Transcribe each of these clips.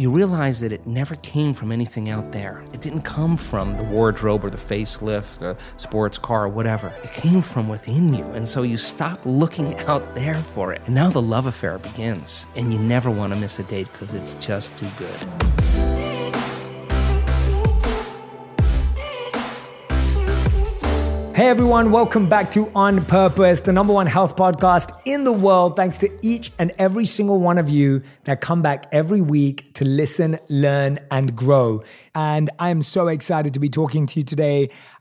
you realize that it never came from anything out there. It didn't come from the wardrobe or the facelift, the sports car, or whatever. It came from within you. And so you stop looking out there for it. And now the love affair begins. And you never want to miss a date because it's just too good. Hey everyone, welcome back to On Purpose, the number one health podcast in the world. Thanks to each and every single one of you that come back every week to listen, learn, and grow. And I am so excited to be talking to you today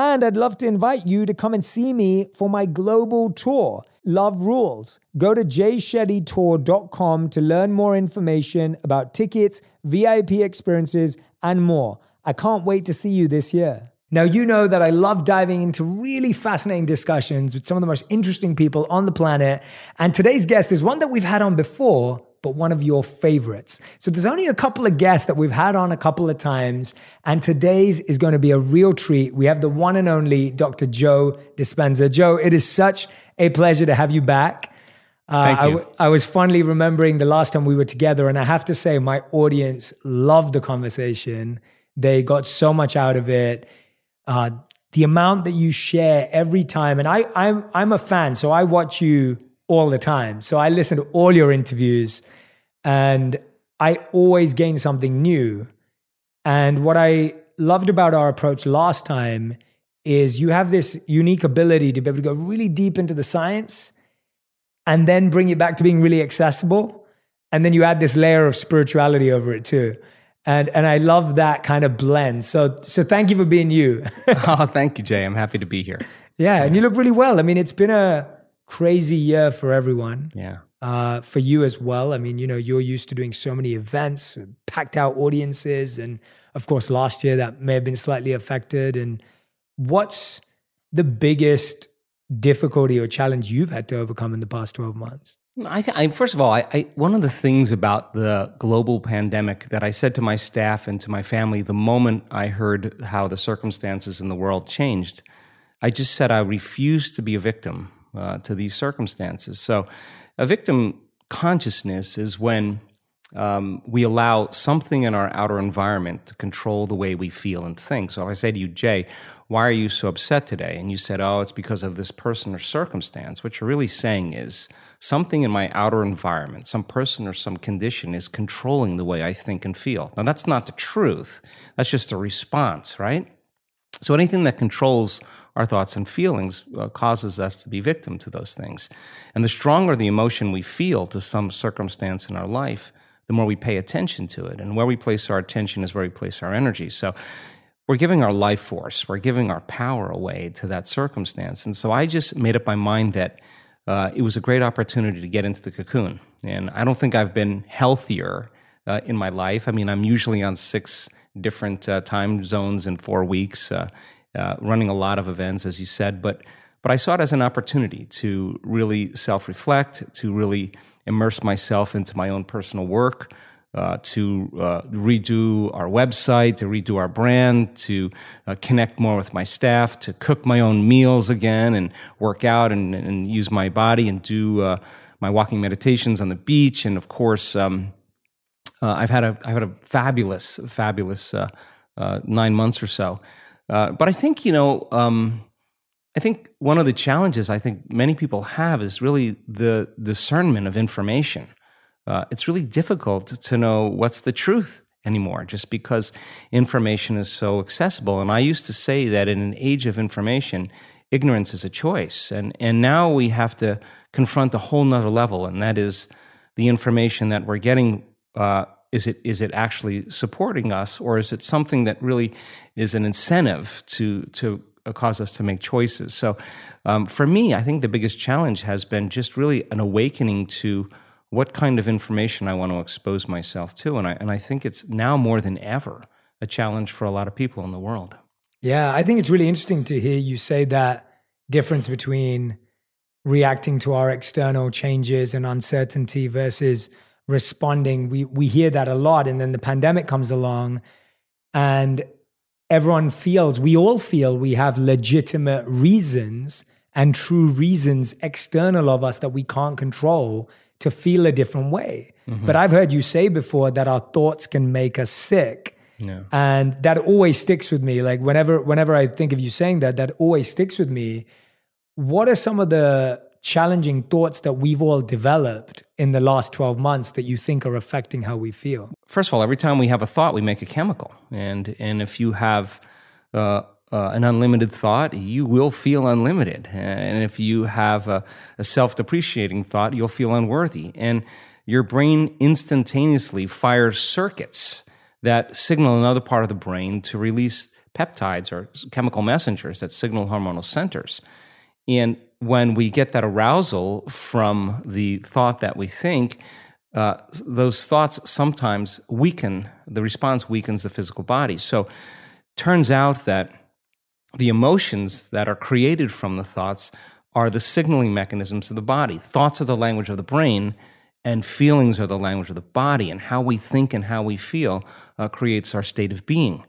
And I'd love to invite you to come and see me for my global tour, Love Rules. Go to jayshettytour.com to learn more information about tickets, VIP experiences, and more. I can't wait to see you this year. Now, you know that I love diving into really fascinating discussions with some of the most interesting people on the planet. And today's guest is one that we've had on before, but one of your favorites. So there's only a couple of guests that we've had on a couple of times, and today's is going to be a real treat. We have the one and only Dr. Joe Dispenza. Joe, it is such a pleasure to have you back. Uh, Thank you. I, I was fondly remembering the last time we were together, and I have to say, my audience loved the conversation. They got so much out of it. Uh, the amount that you share every time, and I, I'm I'm a fan, so I watch you all the time. So I listen to all your interviews and I always gain something new. And what I loved about our approach last time is you have this unique ability to be able to go really deep into the science and then bring it back to being really accessible. And then you add this layer of spirituality over it too. And, and I love that kind of blend. So, so thank you for being you. oh, thank you, Jay. I'm happy to be here. Yeah, and you look really well. I mean, it's been a crazy year for everyone. Yeah. Uh, for you as well. I mean, you know, you're used to doing so many events, packed out audiences. And of course, last year that may have been slightly affected. And what's the biggest difficulty or challenge you've had to overcome in the past 12 months? I, th- I first of all, I, I, one of the things about the global pandemic that I said to my staff and to my family the moment I heard how the circumstances in the world changed, I just said I refuse to be a victim uh, to these circumstances. So, a victim consciousness is when um, we allow something in our outer environment to control the way we feel and think. So, if I say to you, Jay, why are you so upset today? And you said, oh, it's because of this person or circumstance. What you're really saying is something in my outer environment, some person or some condition is controlling the way I think and feel. Now, that's not the truth. That's just a response, right? So, anything that controls our thoughts and feelings uh, causes us to be victim to those things. And the stronger the emotion we feel to some circumstance in our life, the more we pay attention to it. And where we place our attention is where we place our energy. So we're giving our life force, we're giving our power away to that circumstance. And so I just made up my mind that uh, it was a great opportunity to get into the cocoon. And I don't think I've been healthier uh, in my life. I mean, I'm usually on six different uh, time zones in four weeks. Uh, running a lot of events, as you said, but but I saw it as an opportunity to really self reflect, to really immerse myself into my own personal work, uh, to uh, redo our website, to redo our brand, to uh, connect more with my staff, to cook my own meals again and work out and, and use my body and do uh, my walking meditations on the beach. And of course, um, uh, I've had a I've had a fabulous, fabulous nine months or so. Uh, but I think, you know, um, I think one of the challenges I think many people have is really the discernment of information. Uh, it's really difficult to know what's the truth anymore just because information is so accessible. And I used to say that in an age of information, ignorance is a choice. And, and now we have to confront a whole nother level, and that is the information that we're getting uh, is it is it actually supporting us or is it something that really is an incentive to to uh, cause us to make choices so um, for me i think the biggest challenge has been just really an awakening to what kind of information I want to expose myself to. And I, and I think it's now more than ever a challenge for a lot of people in the world. Yeah, I think it's really interesting to hear you say that difference between reacting to our external changes and uncertainty versus responding. We we hear that a lot and then the pandemic comes along and everyone feels, we all feel we have legitimate reasons and true reasons external of us that we can't control to feel a different way. Mm-hmm. But I've heard you say before that our thoughts can make us sick. Yeah. And that always sticks with me. Like whenever whenever I think of you saying that, that always sticks with me. What are some of the challenging thoughts that we've all developed in the last 12 months that you think are affecting how we feel? First of all, every time we have a thought, we make a chemical. And, and if you have uh, uh, an unlimited thought, you will feel unlimited. And if you have a, a self depreciating thought, you'll feel unworthy. And your brain instantaneously fires circuits that signal another part of the brain to release peptides or chemical messengers that signal hormonal centers. And when we get that arousal from the thought that we think, uh, those thoughts sometimes weaken, the response weakens the physical body. So, turns out that the emotions that are created from the thoughts are the signaling mechanisms of the body. Thoughts are the language of the brain, and feelings are the language of the body. And how we think and how we feel uh, creates our state of being.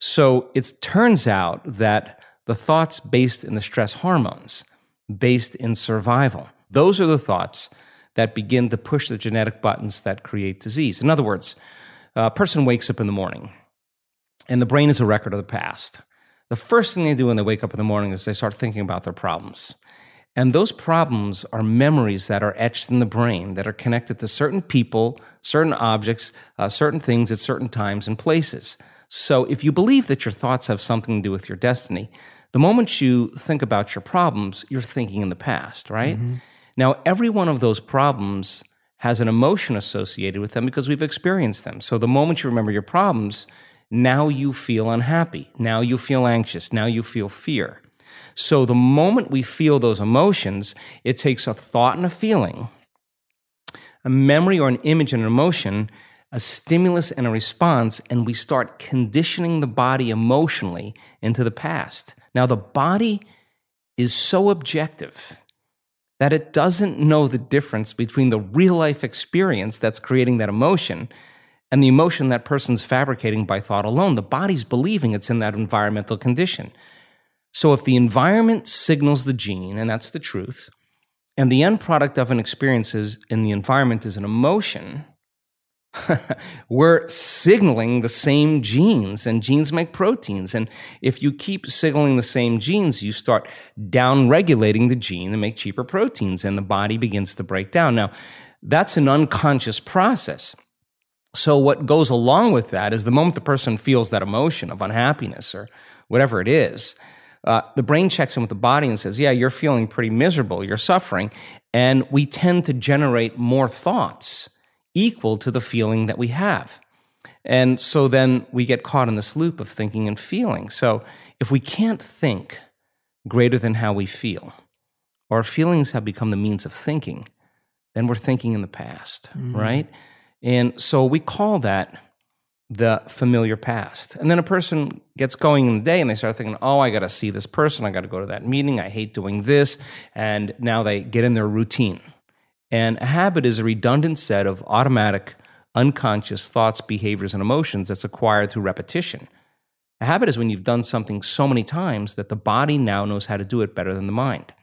So, it turns out that the thoughts based in the stress hormones based in survival. Those are the thoughts that begin to push the genetic buttons that create disease. In other words, a person wakes up in the morning and the brain is a record of the past. The first thing they do when they wake up in the morning is they start thinking about their problems. And those problems are memories that are etched in the brain that are connected to certain people, certain objects, uh, certain things at certain times and places. So if you believe that your thoughts have something to do with your destiny, the moment you think about your problems, you're thinking in the past, right? Mm-hmm. Now, every one of those problems has an emotion associated with them because we've experienced them. So the moment you remember your problems, now you feel unhappy. Now you feel anxious. Now you feel fear. So the moment we feel those emotions, it takes a thought and a feeling, a memory or an image and an emotion, a stimulus and a response, and we start conditioning the body emotionally into the past. Now, the body is so objective that it doesn't know the difference between the real life experience that's creating that emotion and the emotion that person's fabricating by thought alone. The body's believing it's in that environmental condition. So, if the environment signals the gene, and that's the truth, and the end product of an experience is in the environment is an emotion, we're signaling the same genes, and genes make proteins. And if you keep signaling the same genes, you start down regulating the gene to make cheaper proteins, and the body begins to break down. Now, that's an unconscious process. So, what goes along with that is the moment the person feels that emotion of unhappiness or whatever it is, uh, the brain checks in with the body and says, Yeah, you're feeling pretty miserable, you're suffering. And we tend to generate more thoughts equal to the feeling that we have. And so then we get caught in this loop of thinking and feeling. So if we can't think greater than how we feel, our feelings have become the means of thinking, then we're thinking in the past, mm. right? And so we call that the familiar past. And then a person gets going in the day and they start thinking, oh, I got to see this person. I got to go to that meeting. I hate doing this. And now they get in their routine. And a habit is a redundant set of automatic, unconscious thoughts, behaviors, and emotions that's acquired through repetition. A habit is when you've done something so many times that the body now knows how to do it better than the mind.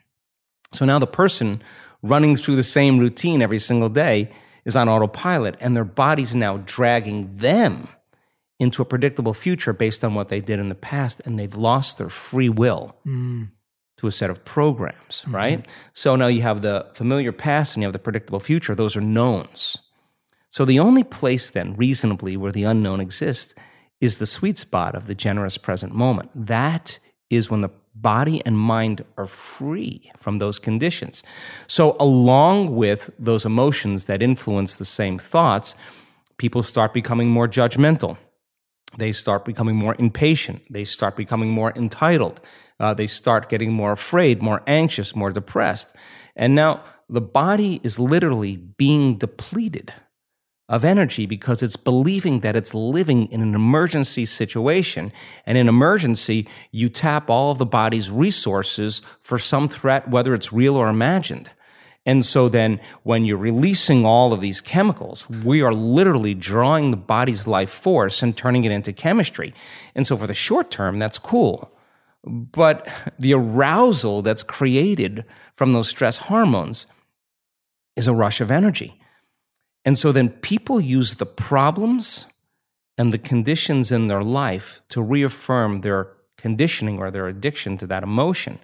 So now the person running through the same routine every single day is on autopilot, and their body's now dragging them into a predictable future based on what they did in the past, and they've lost their free will. Mm to a set of programs, mm-hmm. right? So now you have the familiar past and you have the predictable future. Those are knowns. So the only place then, reasonably, where the unknown exists is the sweet spot of the generous present moment. That is when the body and mind are free from those conditions. So, along with those emotions that influence the same thoughts, people start becoming more judgmental. They start becoming more impatient. They start becoming more entitled uh, they start getting more afraid, more anxious, more depressed. And now the body is literally being depleted of energy because it's believing that it's living in an emergency situation. And in emergency, you tap all of the body's resources for some threat, whether it's real or imagined. And so then when you're releasing all of these chemicals, we are literally drawing the body's life force and turning it into chemistry. And so for the short term, that's cool. But the arousal that's created from those stress hormones is a rush of energy. And so then people use the problems and the conditions in their life to reaffirm their conditioning or their addiction to that emotion.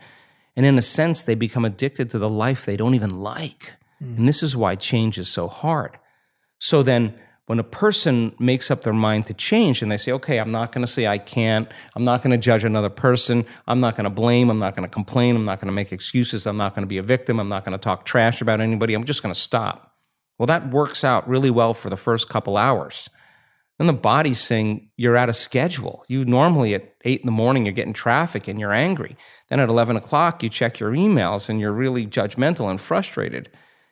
And in a sense, they become addicted to the life they don't even like. Mm. And this is why change is so hard. So then, when a person makes up their mind to change and they say, okay, I'm not going to say I can't, I'm not going to judge another person, I'm not going to blame, I'm not going to complain, I'm not going to make excuses, I'm not going to be a victim, I'm not going to talk trash about anybody, I'm just going to stop. Well, that works out really well for the first couple hours. Then the body's saying you're out of schedule. You normally at eight in the morning, you're getting traffic and you're angry. Then at 11 o'clock, you check your emails and you're really judgmental and frustrated.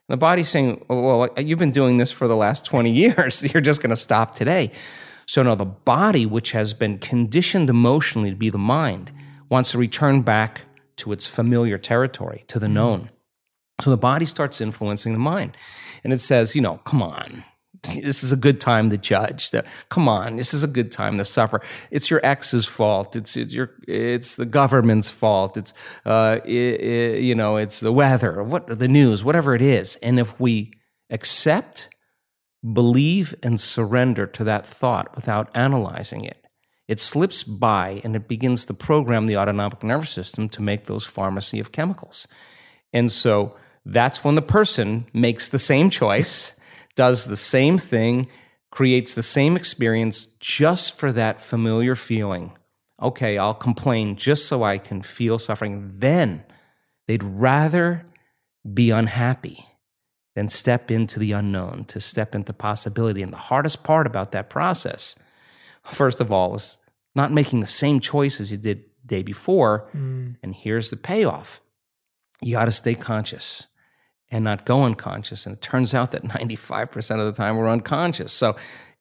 The body's saying, oh, well, you've been doing this for the last 20 years. You're just going to stop today. So now the body, which has been conditioned emotionally to be the mind, wants to return back to its familiar territory, to the known. So the body starts influencing the mind. And it says, you know, come on, this is a good time to judge. Come on, this is a good time to suffer. It's your ex's fault. It's, it's your it's the government's fault. It's uh, it, it, you know it's the weather, what the news, whatever it is. And if we accept, believe, and surrender to that thought without analyzing it, it slips by and it begins to program the autonomic nervous system to make those pharmacy of chemicals. And so that's when the person makes the same choice, does the same thing, creates the same experience just for that familiar feeling. Okay, I'll complain just so I can feel suffering. Then they'd rather be unhappy than step into the unknown, to step into possibility. And the hardest part about that process, first of all, is not making the same choice as you did day before. Mm. And here's the payoff you got to stay conscious and not go unconscious. And it turns out that 95% of the time we're unconscious. So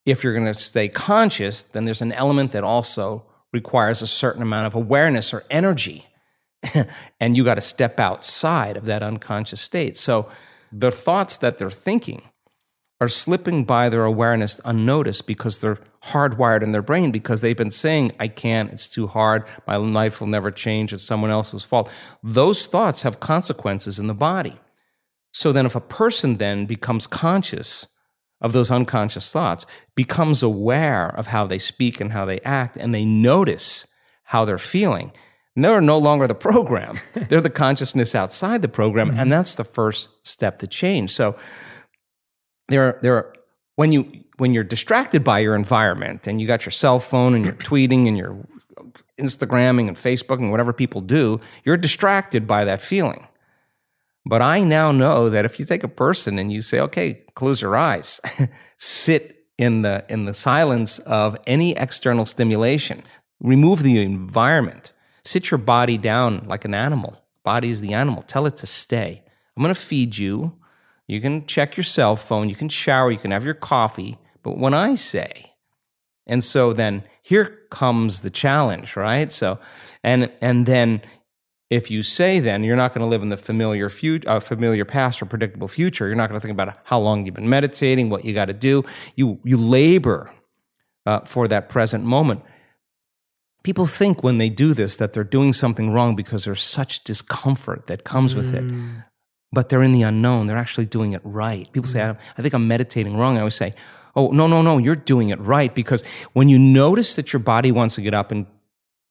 if you're going to stay conscious, then there's an element that also requires a certain amount of awareness or energy. and you got to step outside of that unconscious state. So the thoughts that they're thinking are slipping by their awareness unnoticed because they're hardwired in their brain because they've been saying, I can't, it's too hard, my life will never change, it's someone else's fault. Those thoughts have consequences in the body. So then, if a person then becomes conscious of those unconscious thoughts, becomes aware of how they speak and how they act, and they notice how they're feeling, they're no longer the program. they're the consciousness outside the program, mm-hmm. and that's the first step to change. So there, there are, when you when you're distracted by your environment and you got your cell phone and you're tweeting and you're Instagramming and Facebooking, whatever people do, you're distracted by that feeling. But I now know that if you take a person and you say, okay, close your eyes, sit in the, in the silence of any external stimulation, remove the environment, sit your body down like an animal. Body is the animal. Tell it to stay. I'm going to feed you. You can check your cell phone. You can shower. You can have your coffee. But when I say, and so then here comes the challenge, right? So, and and then if you say then you're not going to live in the familiar future, uh, familiar past or predictable future, you're not going to think about how long you've been meditating, what you got to do. You you labor uh, for that present moment. People think when they do this that they're doing something wrong because there's such discomfort that comes mm. with it. Mm. But they're in the unknown. They're actually doing it right. People mm. say, I, I think I'm meditating wrong. I always say, Oh, no, no, no, you're doing it right. Because when you notice that your body wants to get up and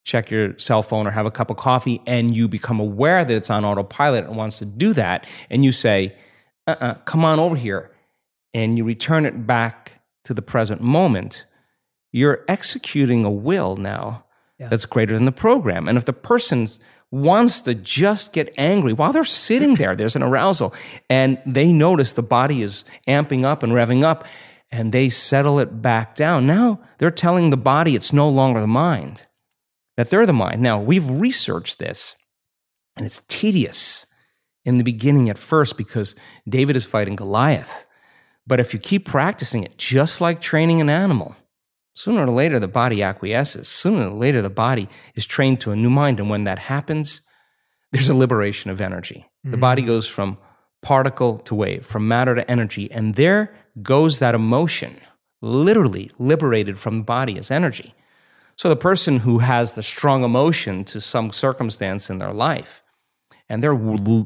check your cell phone or have a cup of coffee and you become aware that it's on autopilot and wants to do that and you say uh-uh, come on over here and you return it back to the present moment you're executing a will now yeah. that's greater than the program and if the person wants to just get angry while they're sitting there there's an arousal and they notice the body is amping up and revving up and they settle it back down now they're telling the body it's no longer the mind that they're the mind. Now, we've researched this, and it's tedious. in the beginning at first because David is fighting Goliath. But if you keep practicing it, just like training an animal, sooner or later the body acquiesces. Sooner or later the body is trained to a new mind. And when that happens, there's a liberation of energy. Mm-hmm. The body goes from particle to wave, from matter to energy. And there goes that emotion, literally liberated from the body as energy. So the person who has the strong emotion to some circumstance in their life, and they're,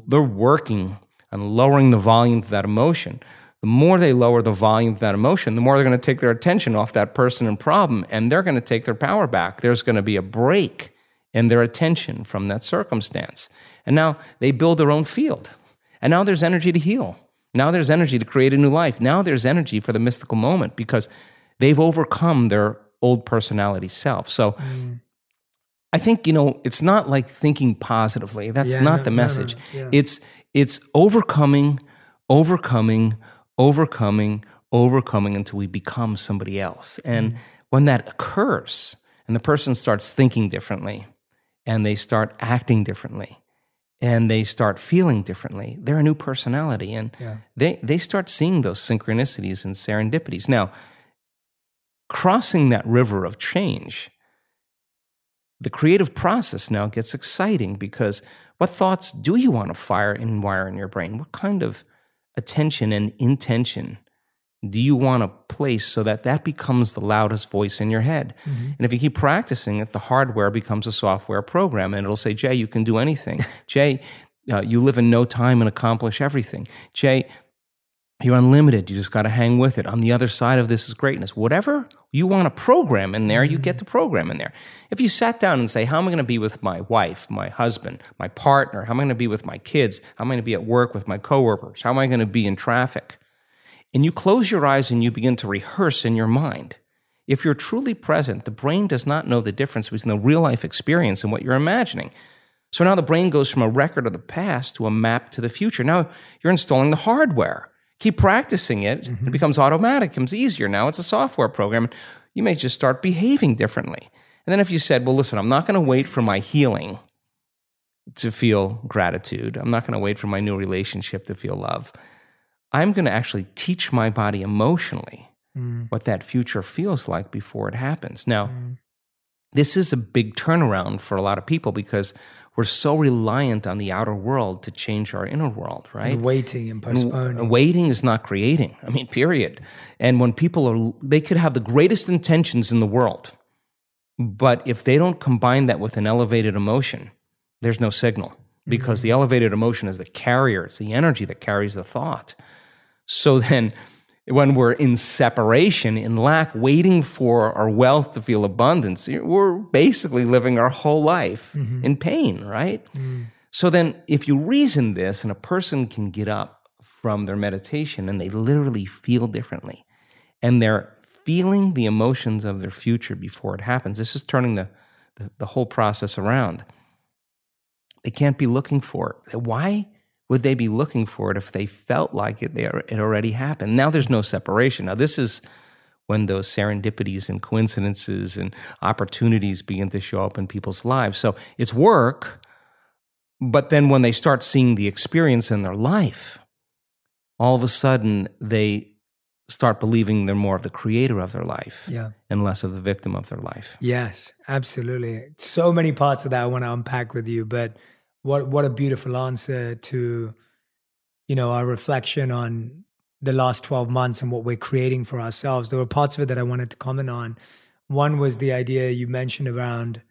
they're working and lowering the volume of that emotion, the more they lower the volume of that emotion, the more they're going to take their attention off that person and problem, and they're going to take their power back. There's going to be a break in their attention from that circumstance. And now they build their own field. And now there's energy to heal. Now there's energy to create a new life. Now there's energy for the mystical moment because they've overcome their old personality self. So mm. I think, you know, it's not like thinking positively. That's yeah, not no, the message. No, no, yeah. It's it's overcoming, overcoming, overcoming, overcoming until we become somebody else. And mm. when that occurs and the person starts thinking differently and they start acting differently and they start feeling differently, they're a new personality. And yeah. they, they start seeing those synchronicities and serendipities. Now, crossing that river of change, the creative process now gets exciting because what thoughts do you want to fire and wire in your brain? What kind of attention and intention do you want to place so that that becomes the loudest voice in your head? Mm-hmm. And if you keep practicing it, the hardware becomes a software program and it'll say, Jay, you can do anything. Jay, uh, you live in no time and accomplish everything. Jay, you're unlimited. You just got to hang with it. On the other side of this is greatness. Whatever you want to program in there, you get to program in there. If you sat down and say, How am I going to be with my wife, my husband, my partner? How am I going to be with my kids? How am I going to be at work with my coworkers? How am I going to be in traffic? And you close your eyes and you begin to rehearse in your mind. If you're truly present, the brain does not know the difference between the real life experience and what you're imagining. So now the brain goes from a record of the past to a map to the future. Now you're installing the hardware keep practicing it. Mm-hmm. It becomes automatic, it becomes easier. Now it's a software program. You may just start behaving differently. And then if you said, well, listen, I'm not going to wait for my healing to feel gratitude, I'm not going to wait for my new relationship to feel love. I'm going to actually teach my body emotionally mm. what that future feels like before it happens. Now, mm. this is a big turnaround for a lot of people because we're so reliant on the outer world to change our inner world, right? And waiting and postponing. And waiting is not creating. I mean, period. And when people are, they could have the greatest intentions in the world, but if they don't combine that with an elevated emotion, there's no signal because mm-hmm. the elevated emotion is the carrier, it's the energy that carries the thought. So then, when we're in separation, in lack, waiting for our wealth to feel abundance, we're basically living our whole life mm-hmm. in pain, right? Mm. So then, if you reason this, and a person can get up from their meditation and they literally feel differently, and they're feeling the emotions of their future before it happens, this is turning the, the, the whole process around. They can't be looking for it. Why? Would they be looking for it if they felt like it, they, it already happened? Now there's no separation. Now, this is when those serendipities and coincidences and opportunities begin to show up in people's lives. So it's work, but then when they start seeing the experience in their life, all of a sudden they start believing they're more of the creator of their life yeah. and less of the victim of their life. Yes, absolutely. So many parts of that I want to unpack with you, but what what a beautiful answer to you know our reflection on the last 12 months and what we're creating for ourselves. There were parts of it that i wanted to comment on. One was the idea you mentioned around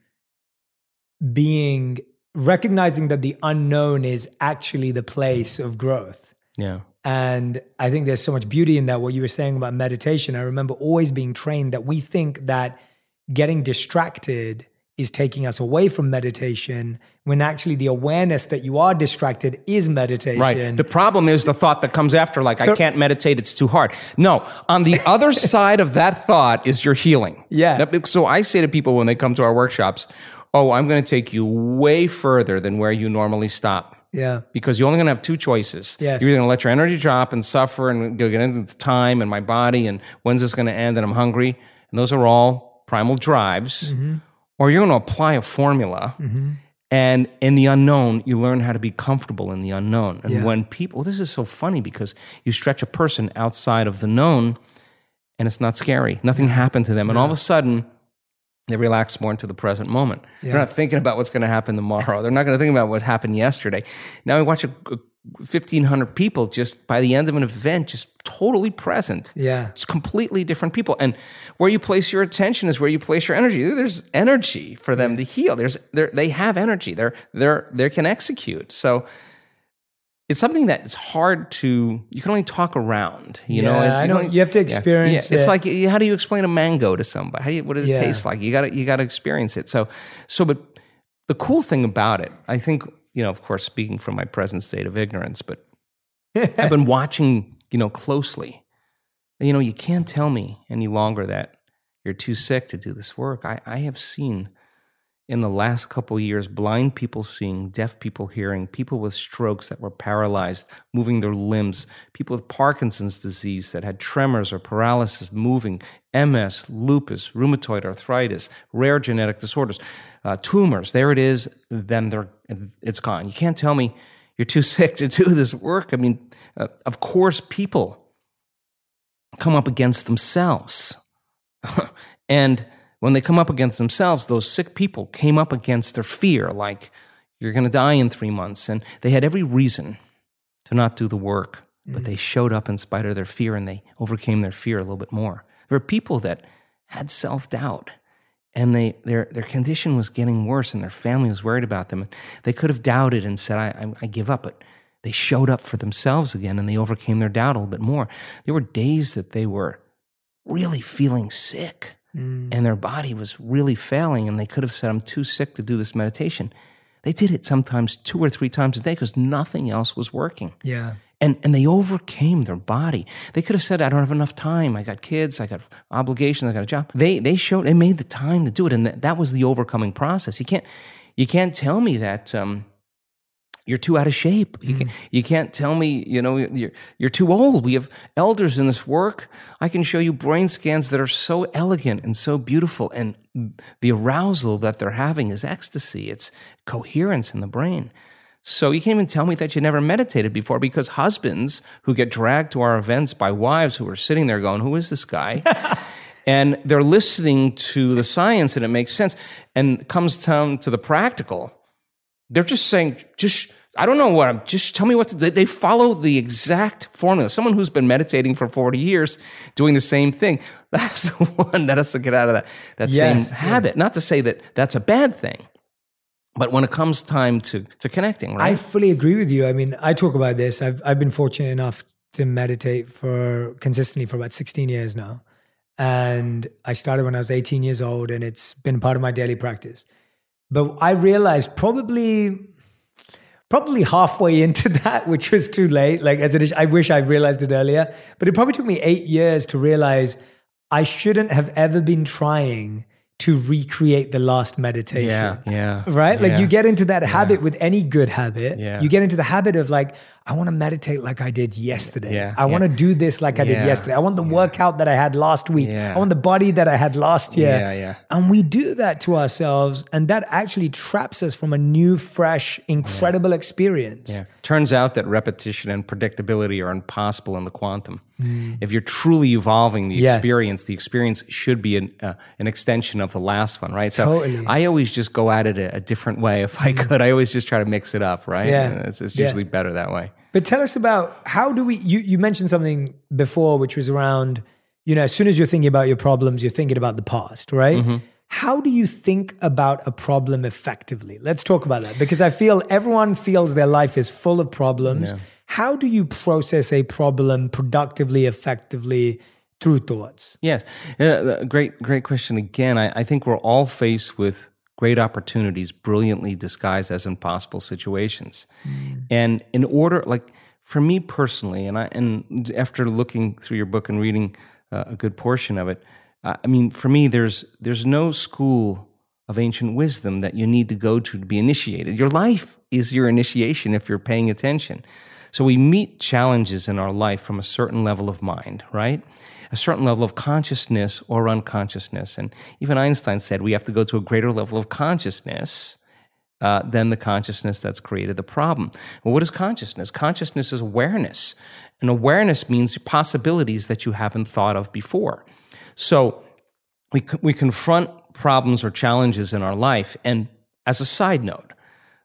being recognizing that the unknown is actually the place of growth. Yeah. And i think there's so much beauty in that what you were saying about meditation. I remember always being trained that we think that getting distracted is taking us away from meditation when actually the awareness that you are distracted is meditation. Right. The problem is the thought that comes after, like, I can't meditate, it's too hard. No, on the other side of that thought is your healing. Yeah. So I say to people when they come to our workshops, oh, I'm going to take you way further than where you normally stop. Yeah. Because you're only going to have two choices. Yes. You're going to let your energy drop and suffer and go get into time and my body and when's this going to end and I'm hungry. And those are all primal drives. Mm-hmm or you're going to apply a formula mm-hmm. And in the unknown, you learn how to be comfortable in the unknown. And Yeah. when people, this is so funny because you stretch a person outside of the known and it's not scary. Nothing happened to them. And all of a sudden, they relax more into the present moment. Yeah. They're not thinking about what's going to happen tomorrow. They're not going to think about what happened yesterday. Now we watch a, a 1,500 people just by the end of an event, just totally present. Yeah. It's completely different people. And where you place your attention is where you place your energy. There's energy for them to heal. There's they have energy. They're they're they can execute. So it's something that it's hard to you can only talk around. You know, Yeah, It- I know. don't- You have to experience yeah. It's it. like how do you explain a mango to somebody? How do you, what does it taste like? You got to you got to experience it. So so but the cool thing about it, I think, you know, of course, speaking from my present state of ignorance, but I've been watching, you know, closely. You know, you can't tell me any longer that you're too sick to do this work. I, I have seen in the last couple years blind people seeing, deaf people hearing, people with strokes that were paralyzed, moving their limbs, people with Parkinson's disease that had tremors or paralysis, moving, MS, lupus, rheumatoid arthritis, rare genetic disorders, uh, tumors. There it is. Then they're it's gone. You can't tell me you're too sick to do this work. I mean, uh, of course, people come up against themselves. and when they come up against themselves, those sick people came up against their fear, like, you're going to die in three months. And they had every reason to not do the work, but mm. they showed up in spite of their fear and they overcame their fear a little bit more. There were people that had self doubt and they, their, their condition was getting worse and their family was worried about them. They could have doubted and said, I, I, I give up, but they showed up for themselves again and they overcame their doubt a little bit more. There were days that they were really feeling sick Mm. and their body was really failing and they could have said, I'm too sick to do this meditation. They did it sometimes two or three times a day because nothing else was working. Yeah. And, and they overcame their body. They could have said, I don't have enough time. I got kids. I got obligations. I got a job. They, they showed, they made the time to do it. And that, that was the overcoming process. You can't, you can't tell me that, um, you're too out of shape. You, mm. can, you can't tell me, you know, you're, you're too old. We have elders in this work. I can show you brain scans that are so elegant and so beautiful. And the arousal that they're having is ecstasy, it's coherence in the brain. So you can't even tell me that you never meditated before because husbands who get dragged to our events by wives who are sitting there going, Who is this guy? and they're listening to the science and it makes sense. And comes down to the practical. They're just saying, just I don't know what I'm. Just tell me what to do. They follow the exact formula. Someone who's been meditating for 40 years, doing the same thing. That's the one that has to get out of that that Yes, same yes. habit. Not to say that that's a bad thing, but when it comes time to to connecting, I fully agree with you. I mean, I talk about this. I've I've been fortunate enough to meditate for consistently for about 16 years now. And I started when I was 18 years old and it's been part of my daily practice. But I realized probably probably halfway into that, which was too late. Like as it is, I wish I realized it earlier. But it probably took me eight years to realize I shouldn't have ever been trying to recreate the last meditation yeah, yeah, right? Like yeah. you get into that habit with any good habit. Yeah. You get into the habit of like, I want to meditate like I did yesterday. Yeah, I want to do this like I did yesterday. I want the workout that I had last week. Yeah. I want the body that I had last year. Yeah, yeah. And we do that to ourselves, and that actually traps us from a new, fresh, incredible experience. Yeah. Turns out that repetition and predictability are impossible in the quantum. Mm. If you're truly evolving the Yes. experience, the experience should be an, uh, an extension of the last one, right? So Totally. Mm. I always just go at it a, a different way if I could. I always just try to mix it up, right? Yeah. And It's, it's Yeah. usually better that way. But tell us about how do we? You you mentioned something before, which was around. You know, as soon as you're thinking about your problems, you're thinking about the past, right? Mm-hmm. How do you think about a problem effectively? Let's talk about that because I feel everyone feels their life is full of problems. How do you process a problem productively, effectively through thoughts? Yes, uh, great, great question. Again, I, I think we're all faced with great opportunities, brilliantly disguised as impossible situations. And in order, like for me personally, and I, and after looking through your book and reading uh, a good portion of it, uh, I mean, for me, there's there's no school of ancient wisdom that you need to go to to be initiated. Your life is your initiation if you're paying attention. So we meet challenges in our life from a certain level of mind, right? A certain level of consciousness or unconsciousness. And even Einstein said we have to go to a greater level of consciousness uh, than the consciousness that's created the problem. Well, what is consciousness? Consciousness is awareness. And awareness means possibilities that you haven't thought of before. So we, we confront problems or challenges in our life. And as a side note,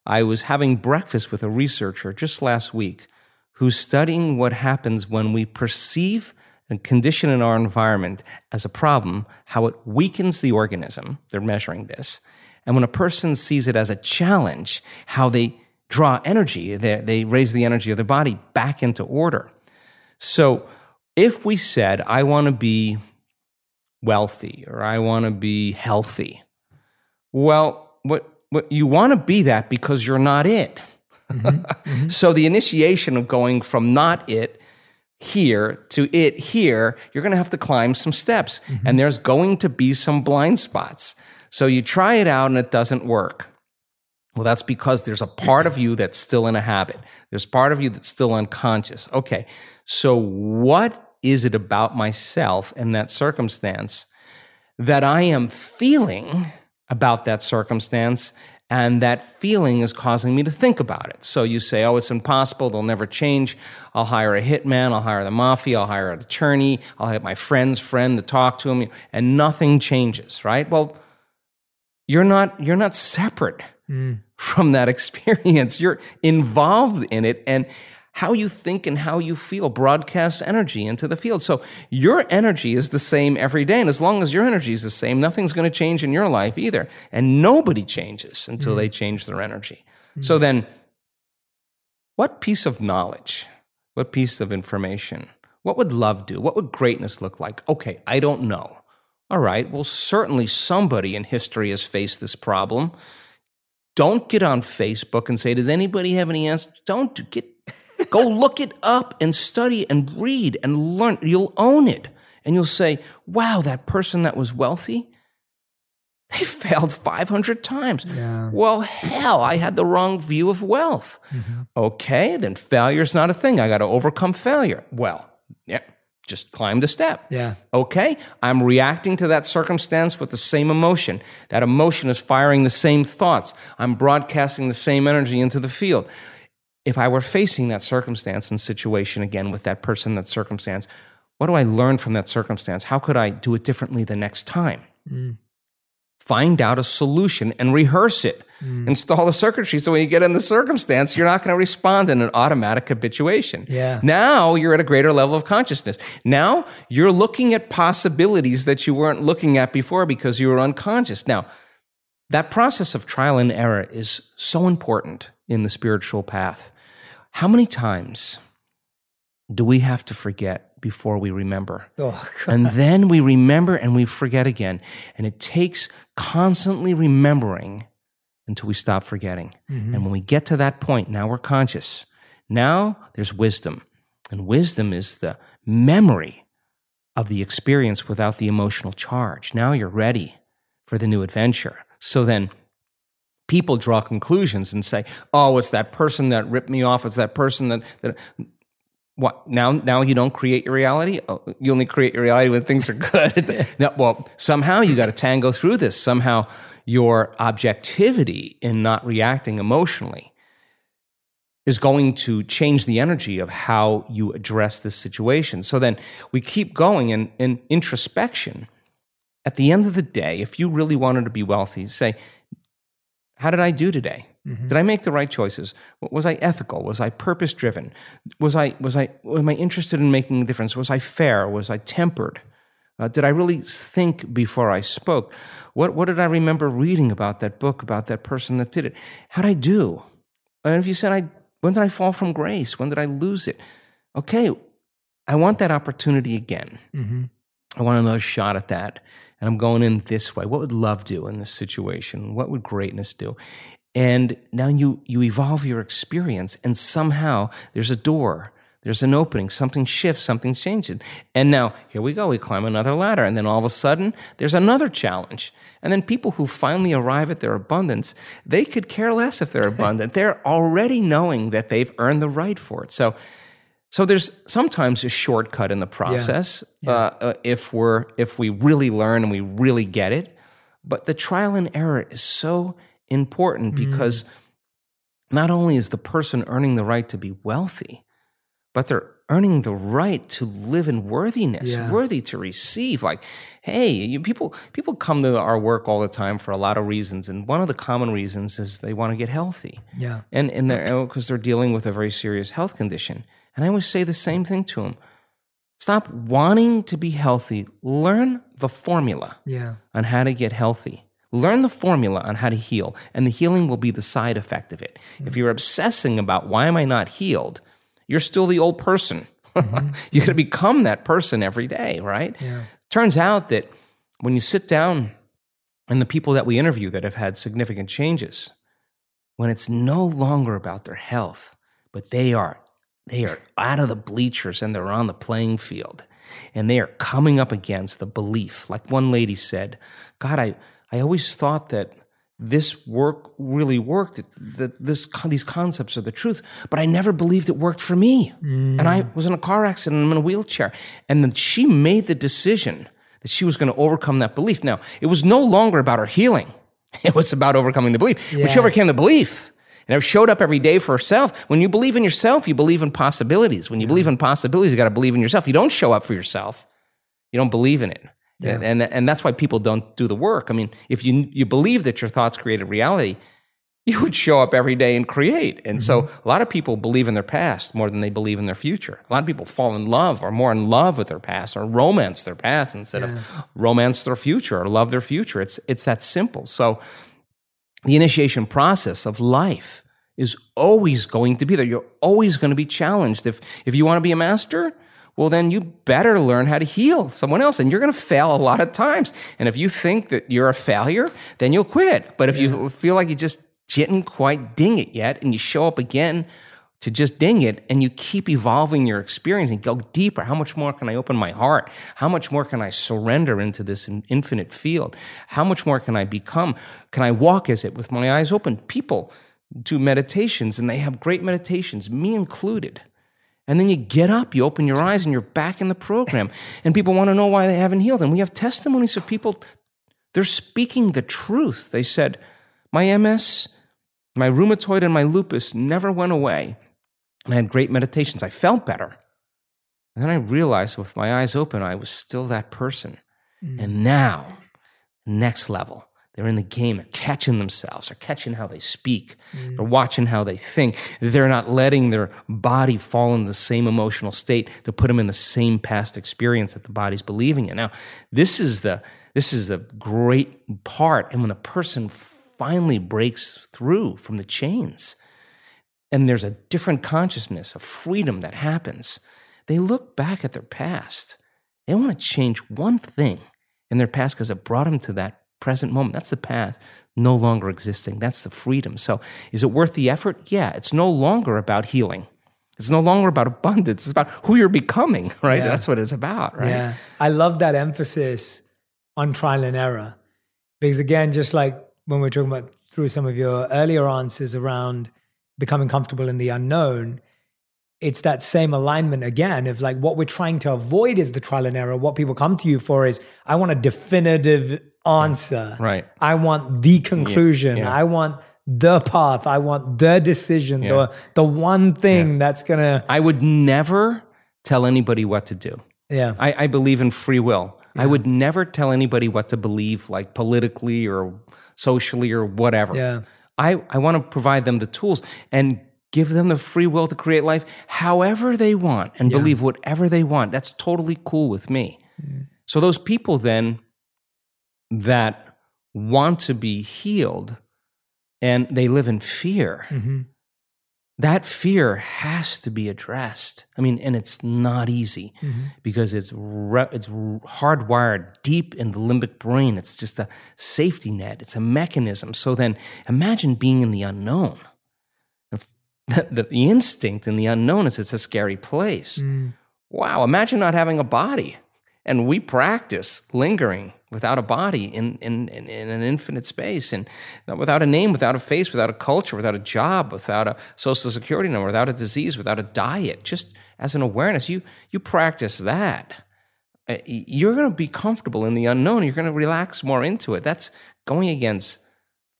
I was having breakfast with a researcher just last week who's studying what happens when we perceive a condition in our environment as a problem, how it weakens the organism. They're measuring this. And when a person sees it as a challenge, how they draw energy, they, they raise the energy of their body back into order. So if we said, I want to be wealthy or I want to be healthy, well, what, what you want to be that because you're not it. Mm-hmm. Mm-hmm. so the initiation of going from not it here to it here, you're going to have to climb some steps mm-hmm. and there's going to be some blind spots. So you try it out and it doesn't work. Well, that's because there's a part of you that's still in a habit. There's part of you that's still unconscious. Okay. So what is it about myself in that circumstance that I am feeling about that circumstance and that feeling is causing me to think about it. So you say, oh, it's impossible. They'll never change. I'll hire a hitman. I'll hire the mafia. I'll hire an attorney. I'll have my friend's friend to talk to him. And nothing changes, right? Well, you're not, you're not separate mm. from that experience. You're involved in it. And how you think and how you feel broadcasts energy into the field. So your energy is the same every day. And as long as your energy is the same, nothing's going to change in your life either. And nobody changes until mm. they change their energy. Mm. So then, what piece of knowledge, what piece of information, what would love do? What would greatness look like? Okay, I don't know. All right, well, certainly somebody in history has faced this problem. Don't get on Facebook and say, Does anybody have any answers? Don't get Go look it up and study and read and learn. You'll own it. And you'll say, wow, that person that was wealthy, they failed 500 times. Yeah. Well, hell, I had the wrong view of wealth. Mm-hmm. Okay, then failure's not a thing. I got to overcome failure. Well, yeah, just climb the step. Yeah. Okay, I'm reacting to that circumstance with the same emotion. That emotion is firing the same thoughts. I'm broadcasting the same energy into the field if I were facing that circumstance and situation again with that person, that circumstance, what do I learn from that circumstance? How could I do it differently the next time? Mm. Find out a solution and rehearse it. Mm. Install the circuitry so when you get in the circumstance, you're not going to respond in an automatic habituation. Yeah. Now you're at a greater level of consciousness. Now you're looking at possibilities that you weren't looking at before because you were unconscious. Now, that process of trial and error is so important in the spiritual path. How many times do we have to forget before we remember? Oh, and then we remember and we forget again. And it takes constantly remembering until we stop forgetting. Mm-hmm. And when we get to that point, now we're conscious. Now there's wisdom. And wisdom is the memory of the experience without the emotional charge. Now you're ready for the new adventure. So then people draw conclusions and say, "Oh, it's that person that ripped me off. It's that person that that." What now? Now you don't create your reality. Oh, you only create your reality when things are good. now, well, somehow you got to tango through this. Somehow your objectivity in not reacting emotionally is going to change the energy of how you address this situation. So then we keep going in, in introspection. At the end of the day, if you really wanted to be wealthy, say, how did I do today? Mm-hmm. Did I make the right choices? Was I ethical? Was I purpose driven? Was I was I am I interested in making a difference? Was I fair? Was I tempered? Uh, did I really think before I spoke? What what did I remember reading about that book about that person that did it? How did I do? And if you said I when did I fall from grace? When did I lose it? Okay, I want that opportunity again. Mm-hmm. I want another shot at that and I'm going in this way. What would love do in this situation? What would greatness do? And now you you evolve your experience, and somehow there's a door, there's an opening, something shifts, something changes. And now here we go, we climb another ladder, and then all of a sudden there's another challenge. And then people who finally arrive at their abundance, they could care less if they're abundant. they're already knowing that they've earned the right for it. So so there's sometimes a shortcut in the process yeah. Yeah. Uh, uh, if we're if we really learn and we really get it. But the trial and error is so important because not only is the person earning the right to be wealthy, but they're earning the right to live in worthiness, Yeah. worthy to receive. Like, hey, you, people people come to our work all the time for a lot of reasons, and one of the common reasons is they want to get healthy, Yeah. and and they're because they're dealing with a very serious health condition. And I always say the same thing to them: stop wanting to be healthy. Learn the formula Yeah. on how to get healthy. Learn the formula on how to heal, and the healing will be the side effect of it. Mm-hmm. If you're obsessing about why am I not healed, you're still the old person. you're going to become that person every day, right? Yeah. Turns out that when you sit down and the people that we interview that have had significant changes, when it's no longer about their health, but they are they are out of the bleachers and they're on the playing field and they are coming up against the belief. Like one lady said, God, I, I always thought that this work really worked, that- that this, these concepts are the truth, but I never believed it worked for me. And I mm. was in a car accident, I'm in a wheelchair. And then she made the decision that she was going to overcome that belief. Now, it was no longer about her healing. It was about overcoming the belief. When she overcame the belief, and it showed up every day for herself. When you believe in yourself, you believe in possibilities. When you believe in possibilities, you got to believe in yourself. You don't show up for yourself. You don't believe in it. And, and and that's why people don't do the work. I mean, if you you believe that your thoughts created reality, you would show up every day and create. And so mm-hmm. a lot of people believe in their past more than they believe in their future. A lot of people fall in love or more in love with their past or romance their past instead of romance their future or love their future. It's it's that simple. So the initiation process of life is always going to be there. You're always going to be challenged. If if you want to be a master, well then you better learn how to heal someone else and you're going to fail a lot of times. And if you think that you're a failure, then you'll quit. But if you feel like you just didn't quite ding it yet and you show up again to just ding it and you keep evolving your experience and go deeper. How much more can I open my heart? How much more can I surrender into this infinite field? How much more can I become? Can I walk as it with my eyes open? People do meditations and they have great meditations, me included. And then you get up, you open your eyes, and you're back in the program. And people want to know why they haven't healed. And we have testimonies of people, they're speaking the truth. They said, My MS, my rheumatoid, and my lupus never went away. And I had great meditations. I felt better. And then I realized with my eyes open, I was still that person. Mm. And now, next level. They're in the game. They're catching themselves. They're catching how they speak. Mm. They're watching how they think. They're not letting their body fall in the same emotional state to put them in the same past experience that the body's believing in. Now, this is the this is the great part. And when a person finally breaks through from the chains, and there's a different consciousness, a freedom that happens, they look back at their past. They want to change one thing in their past because it brought them to that present moment. That's the past no longer existing. That's the freedom. So, is it worth the effort? Yeah, it's no longer about healing. It's no longer about abundance. It's about who you're becoming, right? Yeah. That's what it's about, right? Yeah. I love that emphasis on trial and error. Because again, just like when we're talking about through some of your earlier answers around becoming comfortable in the unknown, it's that same alignment again of like what we're trying to avoid is the trial and error. What people come to you for is I want a definitive answer. Right. I want the conclusion. yeah. I want the path. I want the decision. Yeah. The the one thing that's gonna I would never tell anybody what to do. yeah. I, I believe in free will. I would never tell anybody what to believe, like politically or socially or whatever. Yeah. I, I want to provide them the tools and give them the free will to create life however they want and believe whatever they want. That's totally cool with me. So, those people then that want to be healed and they live in fear, Mhm. That fear has to be addressed. I mean, and it's not easy mm-hmm. because it's re- it's hardwired deep in the limbic brain. It's just a safety net. It's a mechanism. So then, imagine being in the unknown. The, the, the instinct in the unknown is it's a scary place. Mm. Wow! Imagine not having a body, and we practice lingering without a body in, in, in, in an infinite space and without a name, without a face, without a culture, without a job, without a social security number, without a disease, without a diet, just as an awareness. You, you practice that. uh, You're going to be comfortable in the unknown. You're going to relax more into it. That's going against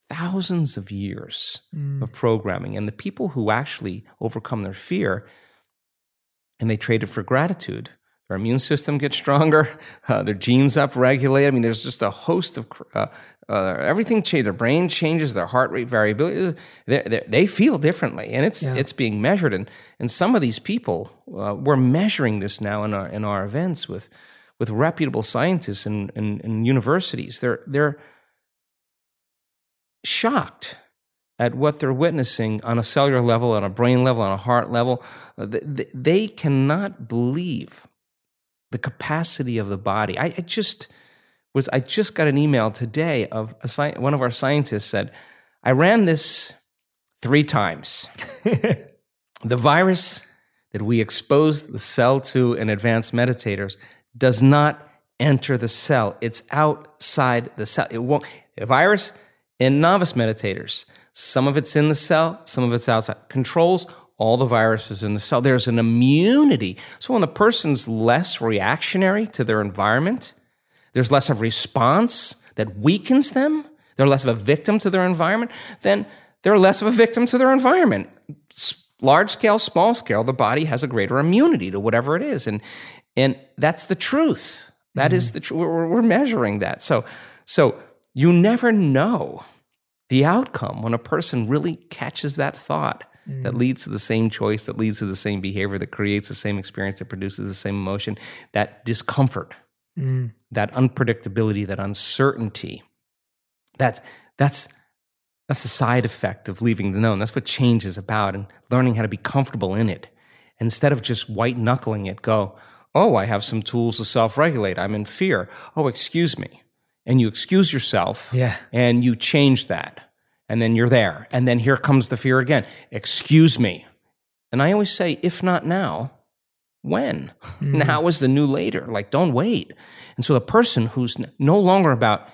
thousands of years of programming. And the people who actually overcome their fear and they trade it for gratitude, their immune system gets stronger, uh, their genes upregulate. I mean, there's just a host of uh, uh, everything changes. Their brain changes, their heart rate variability. They, they, they feel differently, and it's Yeah. it's being measured. And and some of these people, uh, we're measuring this now in our in our events with with reputable scientists and, and, and universities. They're they're shocked at what they're witnessing on a cellular level, on a brain level, on a heart level. Uh, th- th- They cannot believe the capacity of the body. I, I just was I just got an email today of a sci- one of our scientists said, I ran this three times. the virus that we expose the cell to in advanced meditators does not enter the cell. It's outside the cell. It won't. The virus in novice meditators, some of it's in the cell, some of it's outside. Controls all the viruses in the cell. There's an immunity. So when the person's less reactionary to their environment, there's less of response that weakens them, they're less of a victim to their environment, then they're less of a victim to their environment. Large scale, small scale, the body has a greater immunity to whatever it is. And, and that's the truth. That is mm-hmm. the truth. We're, we're measuring that. So, so you never know the outcome when a person really catches that thought that mm. leads to the same choice, that leads to the same behavior, that creates the same experience, that produces the same emotion, that discomfort mm. that unpredictability, that uncertainty. That's that's that's the side effect of leaving the known. That's what change is about, and learning how to be comfortable in it. Instead of just white knuckling it, go, oh, I have some tools to self regulate. I'm in fear. Oh, excuse me. And you excuse yourself Yeah. and you change that. And then you're there. And then here comes the fear again. Excuse me. And I always say, if not now, when? Mm-hmm. Now is the new later. Like, don't wait. And so the person who's no longer about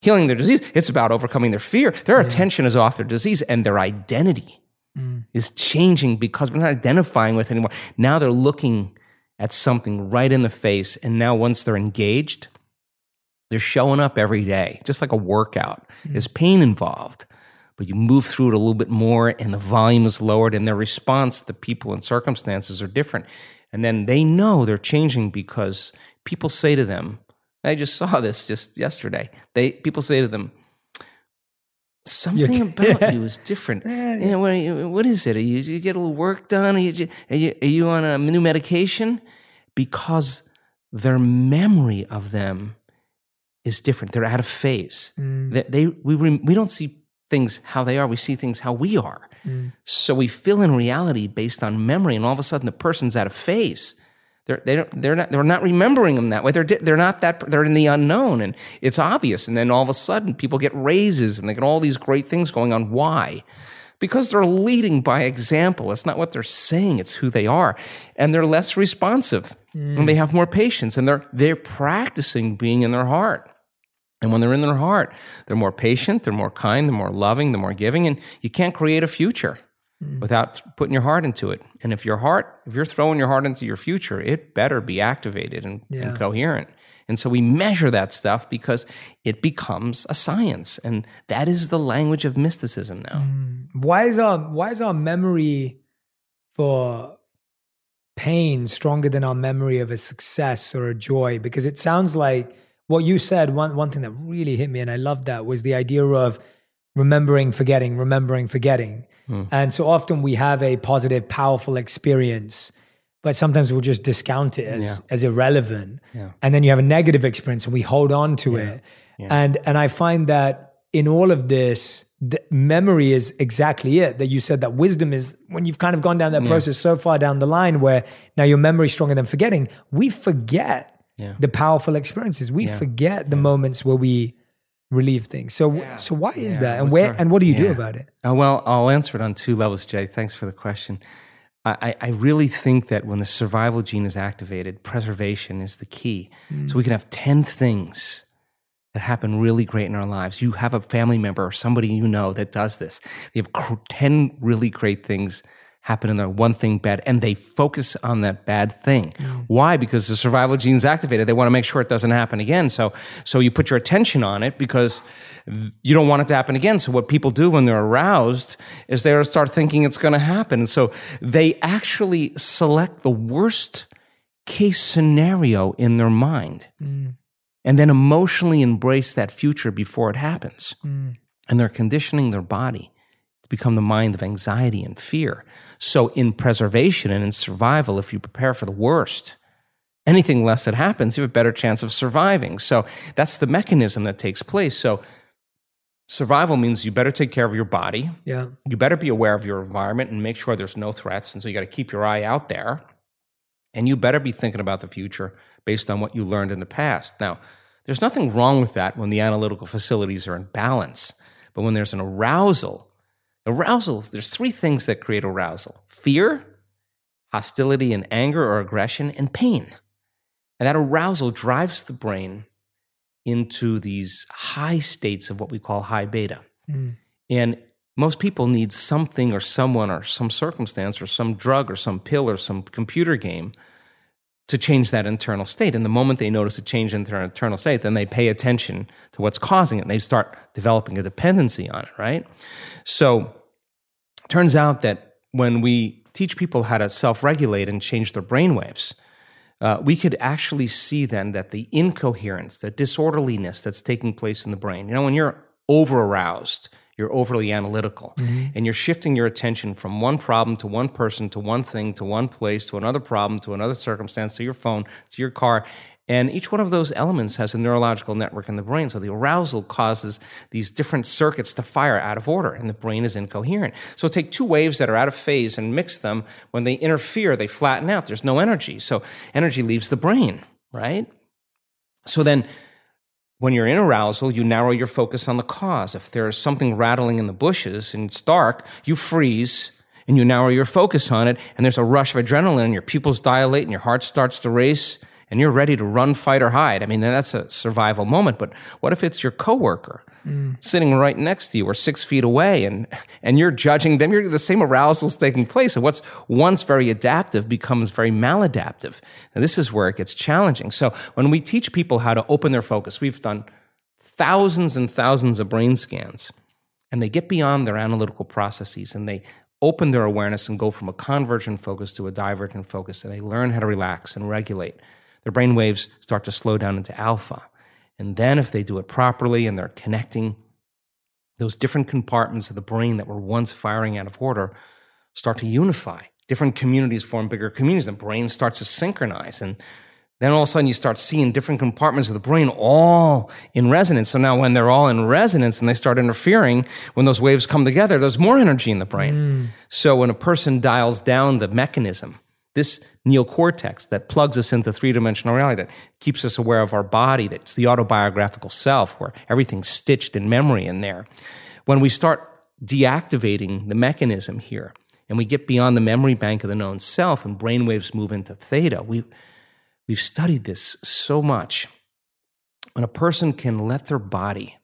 healing their disease, it's about overcoming their fear. Their attention is off their disease and their identity mm. is changing because we're not identifying with it anymore. Now they're looking at something right in the face. And now once they're engaged, they're showing up every day, just like a workout. Mm. Is pain involved, but you move through it a little bit more and the volume is lowered and their response to people and circumstances are different. And then they know they're changing because people say to them, I just saw this just yesterday. They people say to them, something about you is different. Yeah, you- what is it? Are you, you get a little work done? Are you, are you, are you on a new medication? Because their memory of them is different. They're out of phase. Mm. They, they we we don't see things how they are. We see things how we are. Mm. So we fill in reality based on memory, and all of a sudden the person's out of phase. They're they don't, they're not they're not remembering them that way. They're they're not that they're in the unknown, and it's obvious. And then all of a sudden people get raises and they get all these great things going on. Why? Because they're leading by example. It's not what they're saying; it's who they are, and they're less responsive, and mm. they have more patience, and they're they're practicing being in their heart. And when they're in their heart, they're more patient, they're more kind, they're more loving, they're more giving, and you can't create a future mm. without putting your heart into it. And if your heart, if you're throwing your heart into your future, it better be activated and, Yeah. and coherent. And so we measure that stuff because it becomes a science. And that is the language of mysticism now. Mm. Why is our why is our memory for pain stronger than our memory of a success or a joy? Because it sounds like what you said, one one thing that really hit me and I loved that was the idea of remembering, forgetting, remembering, forgetting. Hmm. And so often we have a positive, powerful experience, but sometimes we'll just discount it as, Yeah. as irrelevant. Yeah. And then you have a negative experience and we hold on to it. And and I find that in all of this, the memory is exactly it. That you said that wisdom is when you've kind of gone down that process so far down the line where now your memory is stronger than forgetting. We forget Yeah. the powerful experiences. We forget the moments where we relieve things. So so why is that? And What's where our- and what do you do about it? Uh, well, I'll answer it on two levels, Jay. Thanks for the question. I, I I really think that when the survival gene is activated, preservation is the key. So we can have 10 things that happen really great in our lives. You have a family member or somebody you know that does this. They have cr- 10 really great things happen in there, one thing bad, and they focus on that bad thing. Why? Because the survival gene's activated. They want to make sure it doesn't happen again. So, so you put your attention on it because you don't want it to happen again. So what people do when they're aroused is they start thinking it's going to happen. And so they actually select the worst case scenario in their mind mm. and then emotionally embrace that future before it happens. Mm. And they're conditioning their body to become the mind of anxiety and fear. So, in preservation and in survival, if you prepare for the worst, anything less that happens, you have a better chance of surviving. So, that's the mechanism that takes place. So, survival means you better take care of your body. Yeah. You better be aware of your environment and make sure there's no threats. And so, you got to keep your eye out there. And you better be thinking about the future based on what you learned in the past. Now, there's nothing wrong with that when the analytical facilities are in balance. But when there's an arousal, arousal, there's three things that create arousal fear, hostility and anger or aggression, and pain. And that arousal drives the brain into these high states of what we call high beta. Mm. And most people need something or someone or some circumstance or some drug or some pill or some computer game to change that internal state. And the moment they notice a change in their internal state, then they pay attention to what's causing it. And they start developing a dependency on it, right? So turns out that when we teach people how to self-regulate and change their brainwaves, uh, we could actually see then that the incoherence, the disorderliness that's taking place in the brain, you know, when you're over aroused, you're overly analytical and you're shifting your attention from one problem to one person to one thing to one place to another problem to another circumstance to your phone to your car and each one of those elements has a neurological network in the brain so the arousal causes these different circuits to fire out of order and the brain is incoherent. So take two waves that are out of phase and mix them. When they interfere they flatten out. There's no energy. So energy leaves the brain right? So then when you're in arousal, you narrow your focus on the cause. If there's something rattling in the bushes and it's dark, you freeze and you narrow your focus on it, and there's a rush of adrenaline, and your pupils dilate, and your heart starts to race, and you're ready to run, fight, or hide. I mean, that's a survival moment. But what if it's your coworker sitting right next to you or six feet away, and and you're judging them? You're the same arousal's taking place, and what's once very adaptive becomes very maladaptive. And this is where it gets challenging. So when we teach people how to open their focus, we've done thousands and thousands of brain scans, and they get beyond their analytical processes and they open their awareness and go from a convergent focus to a divergent focus, and they learn how to relax and regulate. Their brain waves start to slow down into alpha. And then, if they do it properly and they're connecting those different compartments of the brain that were once firing out of order, start to unify. Different communities form bigger communities. The brain starts to synchronize. And then all of a sudden, you start seeing different compartments of the brain all in resonance. So now, when they're all in resonance and they start interfering, when those waves come together, there's more energy in the brain. Mm. So, when a person dials down the mechanism, this neocortex that plugs us into three dimensional reality, that keeps us aware of our body, that's the autobiographical self, where everything's stitched in memory in there. When we start deactivating the mechanism here and we get beyond the memory bank of the known self and brainwaves move into theta, we, we've studied this so much. When a person can let their body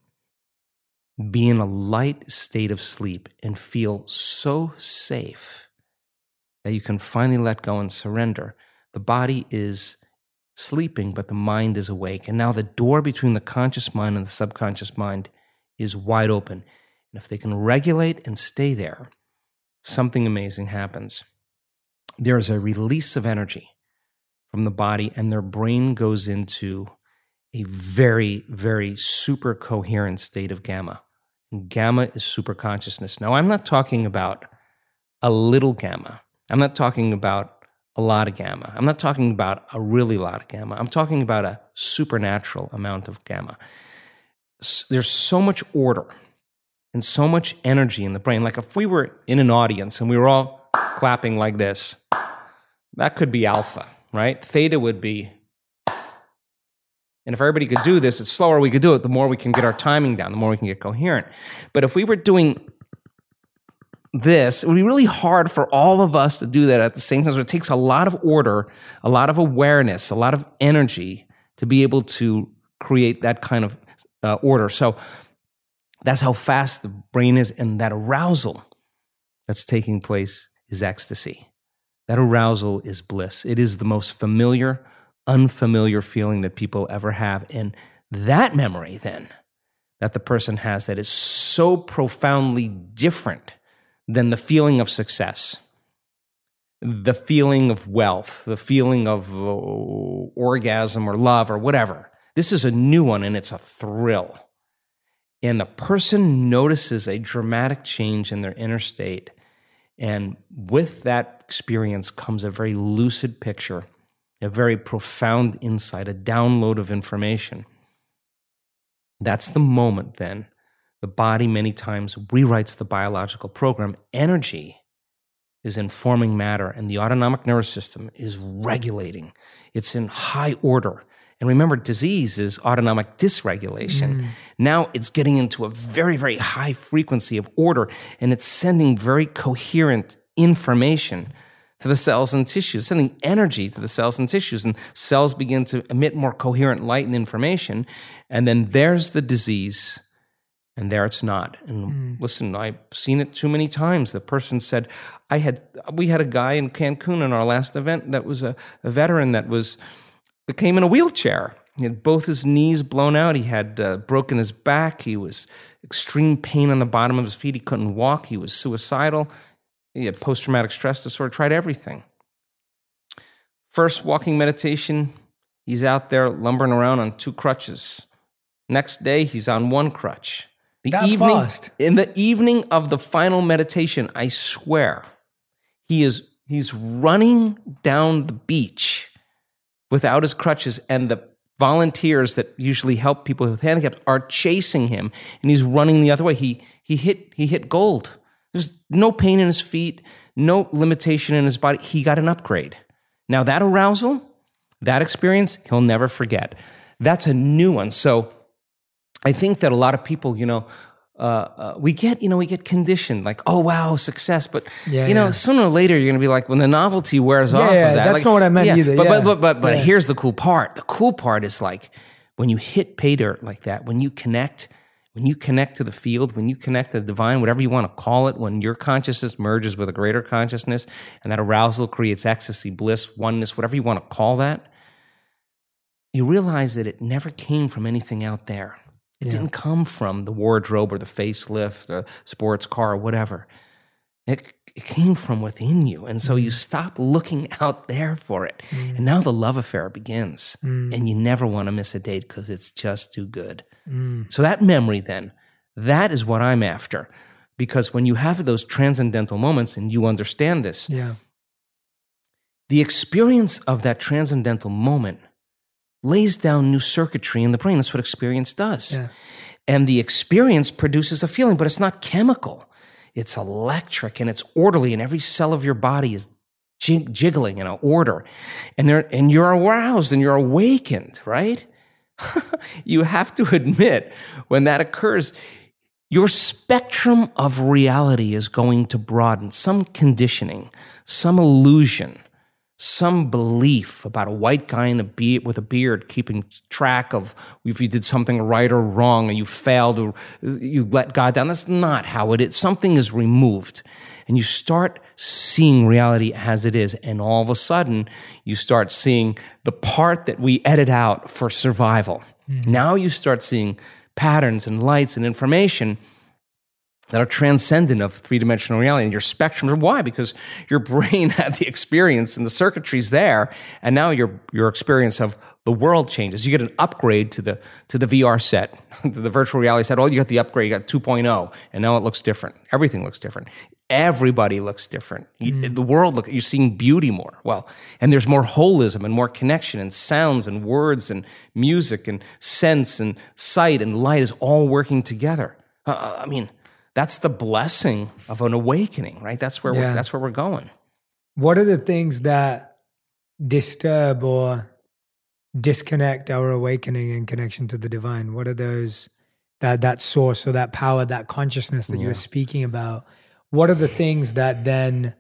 be in a light state of sleep and feel so safe that you can finally let go and surrender. The body is sleeping, but the mind is awake. And now the door between the conscious mind and the subconscious mind is wide open. And if they can regulate and stay there, something amazing happens. There is a release of energy from the body, and their brain goes into a very, very super coherent state of gamma. And gamma is super consciousness. Now, I'm not talking about a little gamma. I'm not talking about a lot of gamma. I'm not talking about a really lot of gamma. I'm talking about a supernatural amount of gamma. There's so much order and so much energy in the brain. Like if we were in an audience and we were all clapping like this, that could be alpha, right? Theta would be. And if everybody could do this, it's slower we could do it, the more we can get our timing down, the more we can get coherent. But if we were doing this, it would be really hard for all of us to do that at the same time. So it takes a lot of order, a lot of awareness, a lot of energy to be able to create that kind of uh, order. So that's how fast the brain is, and that arousal that's taking place is ecstasy. That arousal is bliss. It is the most familiar, unfamiliar feeling that people ever have. And that memory, then, that the person has that is so profoundly different than the feeling of success, the feeling of wealth, the feeling of uh, orgasm or love or whatever. This is a new one and it's a thrill. And the person notices a dramatic change in their inner state. And with that experience comes a very lucid picture, a very profound insight, a download of information. That's the moment then. The body many times rewrites the biological program. Energy is informing matter, and the autonomic nervous system is regulating. It's in high order. And remember, disease is autonomic dysregulation. Mm. Now it's getting into a very, very high frequency of order, and it's sending very coherent information to the cells and tissues, sending energy to the cells and tissues. And cells begin to emit more coherent light and information. And then there's the disease, and there it's not. And mm. listen, I've seen it too many times. The person said, I had, we had a guy in Cancun in our last event that was a, a veteran that was, that came in a wheelchair. He had both his knees blown out. He had uh, broken his back. He was extreme pain on the bottom of his feet. He couldn't walk. He was suicidal. He had post traumatic stress disorder, tried everything. First walking meditation, he's out there lumbering around on two crutches. Next day, he's on one crutch. The that evening, fast. In the evening of the final meditation, I swear, he is he's running down the beach without his crutches, and the volunteers that usually help people with handicaps are chasing him, and he's running the other way. He he hit he hit gold. There's no pain in his feet, no limitation in his body. He got an upgrade. Now, that arousal, that experience, he'll never forget. That's a new one. So I think that a lot of people, you know, uh, uh, we get, you know, we get conditioned like, oh wow, success. But yeah, you know, yeah. sooner or later, you're gonna be like, when the novelty wears yeah, off yeah, of that. That's like, not what I meant either. But but but but, but here's the cool part. The cool part is like when you hit pay dirt like that, when you connect when you connect to the field, when you connect to the divine, whatever you want to call it, when your consciousness merges with a greater consciousness and that arousal creates ecstasy, bliss, oneness, whatever you want to call that, you realize that it never came from anything out there. It yeah. didn't come from the wardrobe or the facelift, the sports car, or whatever. It, it came from within you. And so mm. you stop looking out there for it. Mm. And now the love affair begins. Mm. And you never want to miss a date because it's just too good. Mm. So that memory then, that is what I'm after. Because when you have those transcendental moments and you understand this, yeah. the experience of that transcendental moment lays down new circuitry in the brain. That's what experience does. Yeah. And the experience produces a feeling, but it's not chemical. It's electric and it's orderly, and every cell of your body is jig- jiggling in an order. And, there, and you're aroused and you're awakened, right? you have to admit when that occurs, your spectrum of reality is going to broaden. Some conditioning, some illusion, some belief about a white guy in a beard with a beard keeping track of if you did something right or wrong and you failed or you let God down. That's not how it is. Something is removed and you start seeing reality as it is. And all of a sudden, you start seeing the part that we edit out for survival. Mm-hmm. Now you start seeing patterns and lights and information that are transcendent of three dimensional reality and your spectrums. Why? Because your brain had the experience and the circuitry's there, and now your your experience of the world changes. You get an upgrade to the to the VR set, to the virtual reality set. Oh, you got the upgrade. You got 2.0, and now it looks different. Everything looks different. Everybody looks different. Mm. the world look. You're seeing beauty more. Well, and there's more holism and more connection and sounds and words and music and sense and sight and light is all working together. Uh, uh I mean that's the blessing of an awakening, right? That's where yeah. we're, that's where we're going. What are the things that disturb or disconnect our awakening and connection to the divine? What are those that that source or that power, that consciousness that yeah. you were speaking about? What are the things that then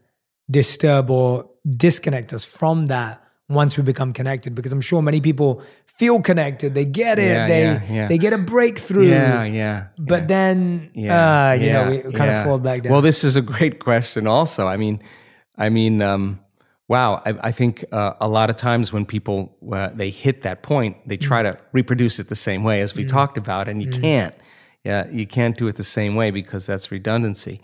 disturb or disconnect us from that once we become connected? Because I'm sure many people feel connected. They get it. Yeah, they yeah, yeah. they get a breakthrough. Yeah, yeah. But then, uh, you know, we kind of fall back down. Well, this is a great question. Also, I mean, I mean, um, wow. I, I think uh, a lot of times when people uh, they hit that point, they try to reproduce it the same way as we talked about, and you can't. Yeah, you can't do it the same way because that's redundancy.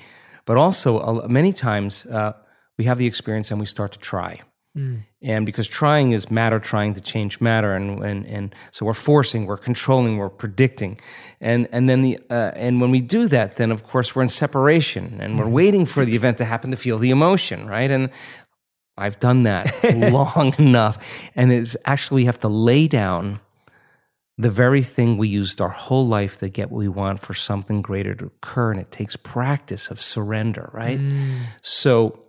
But also, many times uh, we have the experience and we start to try. Mm. And because trying is matter trying to change matter, and, and, and so we're forcing, we're controlling, we're predicting, and and then the uh, and when we do that, then of course we're in separation, and we're mm-hmm. waiting for the event to happen to feel the emotion, right? And I've done that long enough, and it's actually we have to lay down the very thing we used our whole life to get what we want for something greater to occur, and it takes practice of surrender, right? Mm. So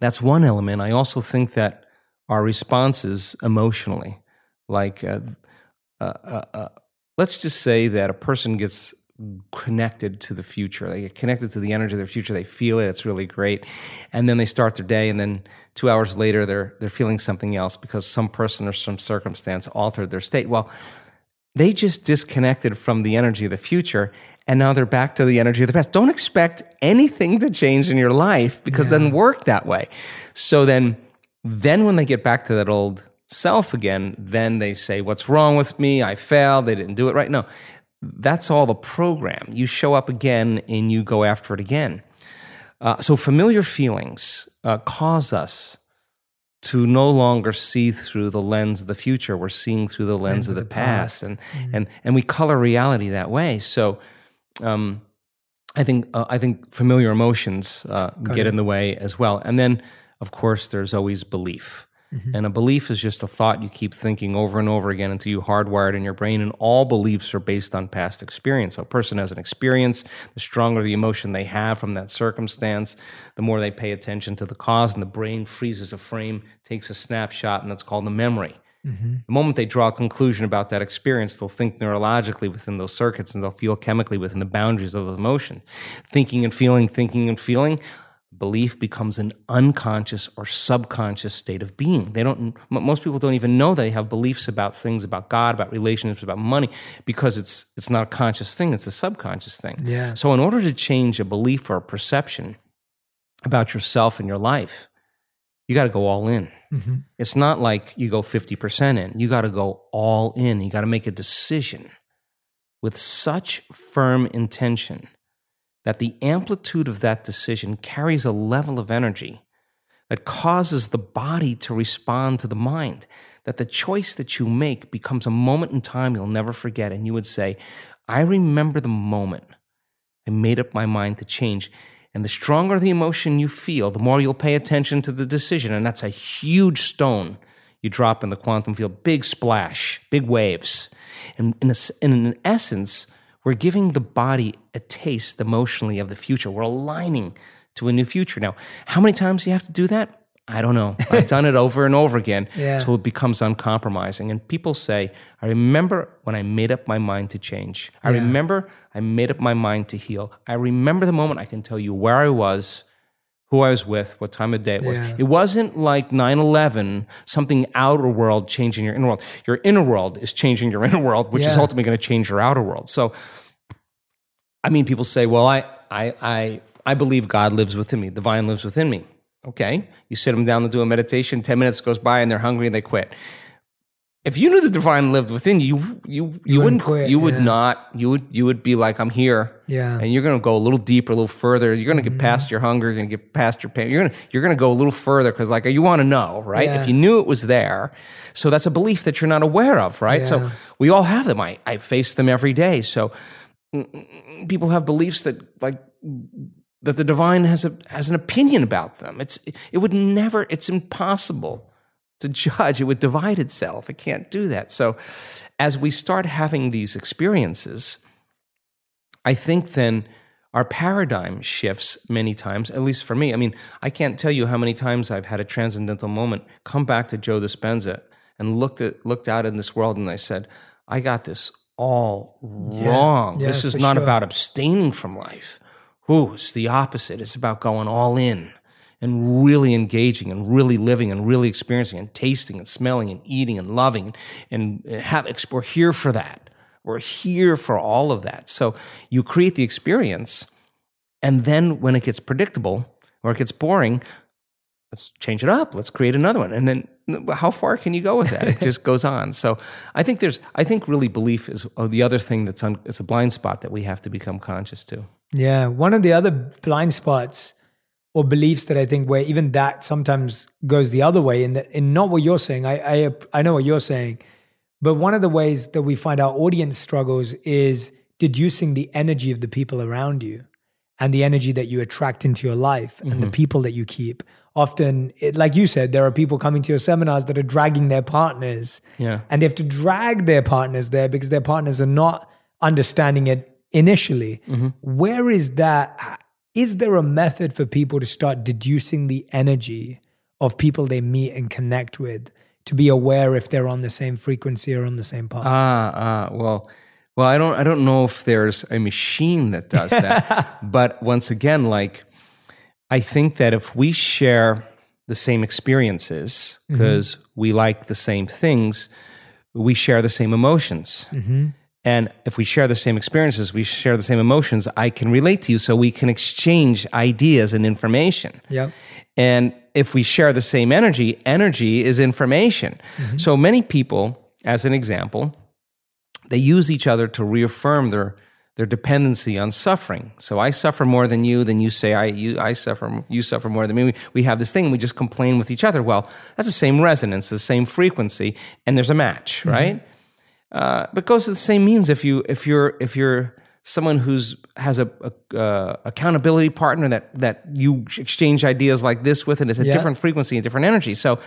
that's one element. I also think that our responses emotionally, like, uh, uh, uh, uh, let's just say that a person gets connected to the future. They get connected to the energy of their future. They feel it. It's really great, and then they start their day, and then two hours later, they're they're feeling something else because some person or some circumstance altered their state. Well, they just disconnected from the energy of the future and now they're back to the energy of the past. Don't expect anything to change in your life because it doesn't work that way. So then then when they get back to that old self again, then they say, What's wrong with me? I failed. They didn't do it right. No, that's all the program. You show up again and you go after it again. Uh, so familiar feelings uh, cause us to no longer see through the lens of the future. We're seeing through the lens, of the, past, and and and we color reality that way. So. Um, I think uh, I think familiar emotions uh, get in the way as well, and then of course there's always belief, Mm-hmm. and a belief is just a thought you keep thinking over and over again until you hardwire it in your brain. And all beliefs are based on past experience. So a person has an experience, the stronger the emotion they have from that circumstance, the more they pay attention to the cause, and the brain freezes a frame, takes a snapshot, and that's called a memory. Mm-hmm. The moment they draw a conclusion about that experience, they'll think neurologically within those circuits and they'll feel chemically within the boundaries of those emotions. Thinking and feeling, thinking and feeling, belief becomes an unconscious or subconscious state of being. They don't most people don't even know they have beliefs about things about God, about relationships, about money because it's it's not a conscious thing, it's a subconscious thing. Yeah. So in order to change a belief or a perception about yourself and your life, you got to go all in. Mm-hmm. It's not like you go 50% in. You got to go all in. You got to make a decision with such firm intention that the amplitude of that decision carries a level of energy that causes the body to respond to the mind. That the choice that you make becomes a moment in time you'll never forget. And you would say, I remember the moment I made up my mind to change. And the stronger the emotion you feel, the more you'll pay attention to the decision. And that's a huge stone you drop in the quantum field. Big splash, big waves. And in, a, in essence, we're giving the body a taste emotionally of the future. We're aligning to a new future. Now, how many times do you have to do that? I don't know. I've done it over and over again Yeah. until it becomes uncompromising. And people say, I remember when I made up my mind to change. I remember I made up my mind to heal. I remember the moment I can tell you where I was, who I was with, what time of day it was. Yeah. It wasn't like 9 11, something outer world changing your inner world. Your inner world is changing your inner world, which is ultimately going to change your outer world. So, I mean, people say, well, I, I, I, I believe God lives within me, the vine lives within me. Okay. You sit them down to do a meditation, 10 minutes goes by and they're hungry and they quit. If you knew the divine lived within you, you, you, you, wouldn't, quit, you would yeah. not, you would, you would be like, I'm here. Yeah. And you're going to go a little deeper, a little further. You're going to get mm-hmm. past your hunger. You're going to get past your pain. You're going to, you're going to go a little further because like you want to know, right? Yeah. If you knew it was there. So that's a belief that you're not aware of, right? Yeah. So we all have them. I, I face them every day. So mm, mm, mm, people have beliefs that like that the divine has a has an opinion about them. It's it would never. It's impossible to judge. It would divide itself. It can't do that. So as we start having these experiences, I think then our paradigm shifts many times, at least for me. I mean, I can't tell you how many times I've had a transcendental moment, come back to Joe Dispenza and looked at looked out in this world and I said, I got this all wrong. Yeah, this is not sure. about abstaining from life. Ooh, it's the opposite. It's about going all in and really engaging and really living and really experiencing and tasting and smelling and eating and loving and, and have, we're here for that. We're here for all of that. So you create the experience, and then when it gets predictable or it gets boring, let's change it up. Let's create another one. And then how far can you go with that? It just goes on. So I think there's, I think really belief is uh, the other thing that's on, it's a blind spot that we have to become conscious to. Yeah. One of the other blind spots or beliefs that I think where even that sometimes goes the other way and that, and not what you're saying. I, I, I know what you're saying, but one of the ways that we find our audience struggles is deducing the energy of the people around you and the energy that you attract into your life mm-hmm. and the mm-hmm. people that you keep. Often, it, like you said, there are people coming to your seminars that are dragging their partners. Yeah. And they have to drag their partners there because their partners are not understanding it initially. Mm-hmm. Where is that? Is there a method for people to start deducing the energy of people they meet and connect with to be aware if they're on the same frequency or on the same path? Ah, ah, well, well, I don't, I don't know if there's a machine that does that, but once again, like, I think that if we share the same experiences because mm-hmm. we like the same things, we share the same emotions. Mm-hmm. And if we share the same experiences, we share the same emotions, I can relate to you so we can exchange ideas and information. Yeah. And if we share the same energy, energy is information. Mm-hmm. So many people, as an example, they use each other to reaffirm their their dependency on suffering. So I suffer more than you, then you say I you I suffer you suffer more than me. We, we have this thing, we just complain with each other. Well, that's the same resonance, the same frequency, and there's a match, mm-hmm. right? Uh, but goes to the same means if you if you're if you're someone who's has a, a uh, accountability partner that that you exchange ideas like this with, and it's a yeah. different frequency and different energy. So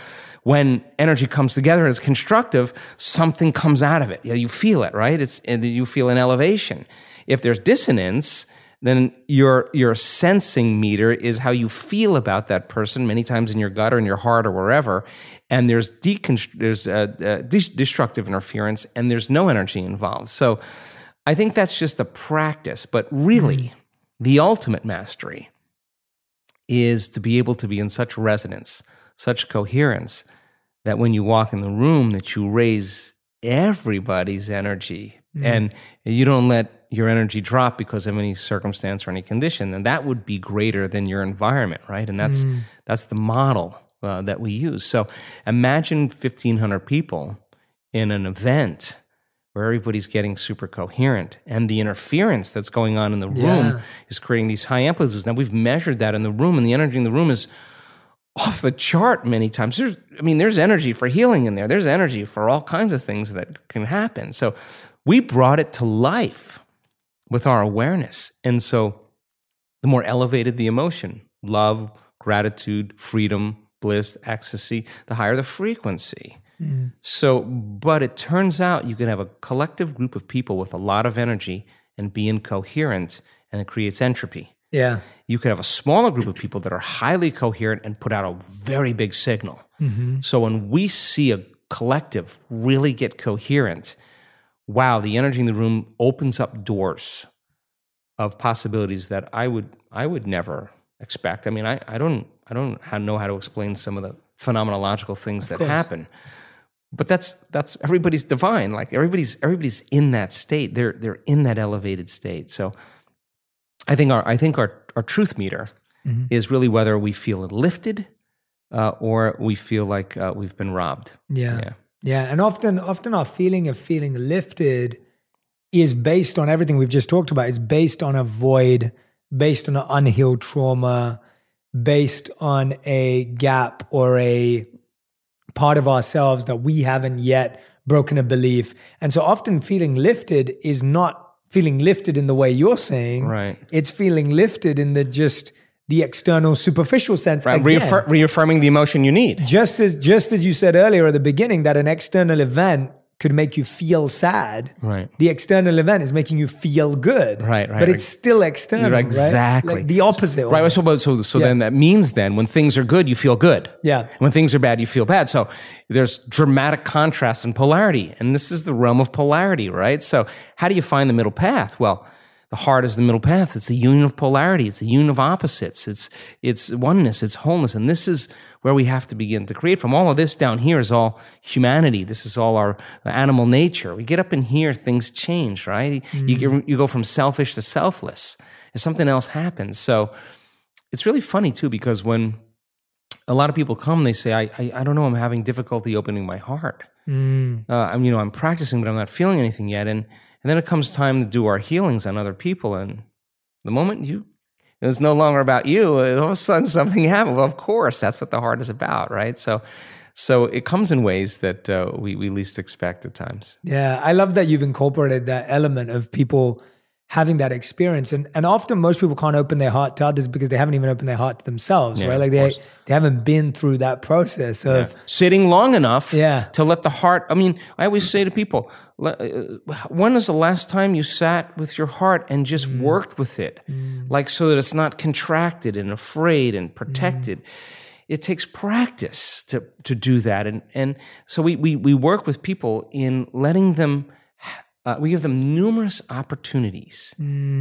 when energy comes together and it's constructive, something comes out of it. Yeah, you feel it, right? It's and you feel an elevation. If there's dissonance, then your your sensing meter is how you feel about that person many times in your gut or in your heart or wherever and there's deconst- there's uh, uh, destructive interference and there's no energy involved so i think that's just a practice but really mm. the ultimate mastery is to be able to be in such resonance such coherence that when you walk in the room that you raise everybody's energy mm. and you don't let your energy drop because of any circumstance or any condition, and that would be greater than your environment, right? And that's mm. that's the model uh, that we use. So imagine fifteen hundred people in an event where everybody's getting super coherent, and the interference that's going on in the room yeah. is creating these high amplitudes. Now we've measured that in the room, and the energy in the room is off the chart many times. There's, I mean, there's energy for healing in there. There's energy for all kinds of things that can happen. So we brought it to life with our awareness. And so the more elevated the emotion, love, gratitude, freedom, bliss, ecstasy, the higher the frequency. Mm. So, but it turns out you can have a collective group of people with a lot of energy and be incoherent, and it creates entropy. Yeah. You could have a smaller group of people that are highly coherent and put out a very big signal. Mm-hmm. So when we see a collective really get coherent, wow, the energy in the room opens up doors of possibilities that I would I would never expect. I mean, I, I don't I don't know how to explain some of the phenomenological things that happen. But that's that's everybody's divine. Like everybody's everybody's in that state. They're they're in that elevated state. So I think our I think our our truth meter mm-hmm. is really whether we feel lifted uh, or we feel like uh, we've been robbed. Yeah. yeah. Yeah, and often often our feeling of feeling lifted is based on everything we've just talked about. It's based on a void, based on an unhealed trauma, based on a gap or a part of ourselves that we haven't yet broken a belief. And so often feeling lifted is not feeling lifted in the way you're saying. Right. It's feeling lifted in the just the external superficial sense right. Reaffir- reaffirming the emotion you need. Just as just as you said earlier at the beginning that an external event could make you feel sad right. the external event is making you feel good. Right right but it's still external exactly right? like the opposite right so so, so yeah. then that means then when things are good you feel good. Yeah. When things are bad you feel bad. So there's dramatic contrast and polarity and this is the realm of polarity right? So how do you find the middle path? Well the heart is the middle path. It's a union of polarity. It's a union of opposites. It's it's oneness. It's wholeness. And this is where we have to begin to create from. All of this down here is all humanity. This is all our animal nature. We get up in here, things change, right? Mm-hmm. You you go from selfish to selfless, and something else happens. So it's really funny too because when a lot of people come, they say, I, I, I don't know, I'm having difficulty opening my heart. Mm. Uh, I'm, you know, I'm practicing, but I'm not feeling anything yet. And, and then it comes time to do our healings on other people. And the moment you, it was no longer about you, all of a sudden something happened. Well, of course, that's what the heart is about, right? So, so it comes in ways that uh, we, we least expect at times. Yeah, I love that you've incorporated that element of people having that experience. And and often most people can't open their heart to others because they haven't even opened their heart to themselves, Yeah, right? Like they they haven't been through that process of Sitting long enough Yeah. to let the heart. I mean, I always say to people, le- uh, when is the last time you sat with your heart and just mm. worked with it? Mm. Like so that it's not contracted and afraid and mm. protected. It takes practice to, to do that. And, and so we, we, we work with people in letting them, uh, we give them numerous opportunities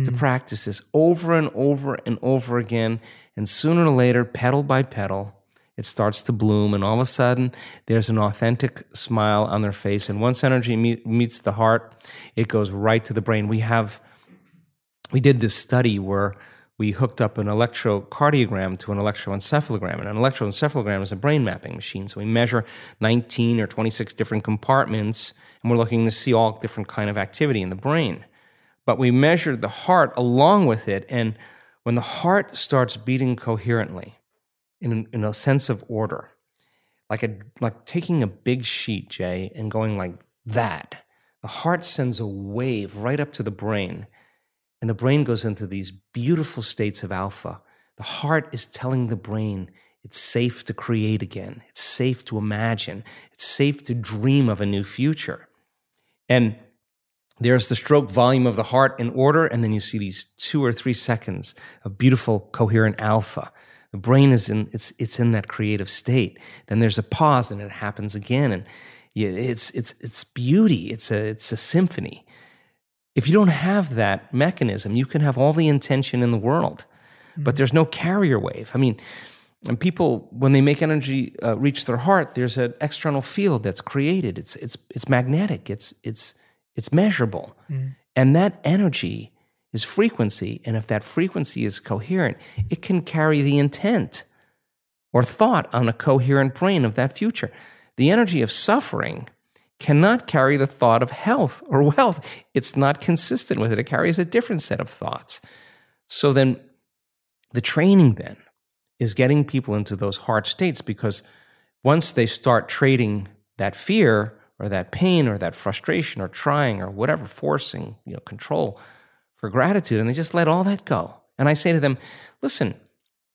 to practice this over and over and over again. And sooner or later, petal by petal, it starts to bloom. And all of a sudden, there's an authentic smile on their face. And once energy meet, meets the heart, it goes right to the brain. We have, we did this study where we hooked up an electrocardiogram to an electroencephalogram. And an electroencephalogram is a brain mapping machine. So we measure 19 or 26 different compartments, and we're looking to see all different kind of activity in the brain. But we measured the heart along with it, and when the heart starts beating coherently, in, in a sense of order, like a like taking a big sheet, Jay, and going like that, the heart sends a wave right up to the brain and the brain goes into these beautiful states of alpha. The heart is telling the brain it's safe to create again, it's safe to imagine, it's safe to dream of a new future. And there's the stroke volume of the heart in order, and then you see these two or three seconds of beautiful, coherent alpha. The brain is in it's it's in that creative state. Then there's a pause, and it happens again, and yeah, it's it's it's beauty. It's a it's a symphony. If you don't have that mechanism, you can have all the intention in the world, but mm-hmm. there's no carrier wave. I mean, and people when they make energy uh, reach their heart, there's an external field that's created. It's it's it's magnetic. It's it's it's measurable, and that energy is frequency. And if that frequency is coherent, it can carry the intent or thought on a coherent brain of that future. The energy of suffering cannot carry the thought of health or wealth. It's not consistent with it. It carries a different set of thoughts. So then the training then is getting people into those hard states because once they start trading that fear or that pain or that frustration or trying or whatever forcing, you know, control for gratitude and they just let all that go. And I say to them, listen,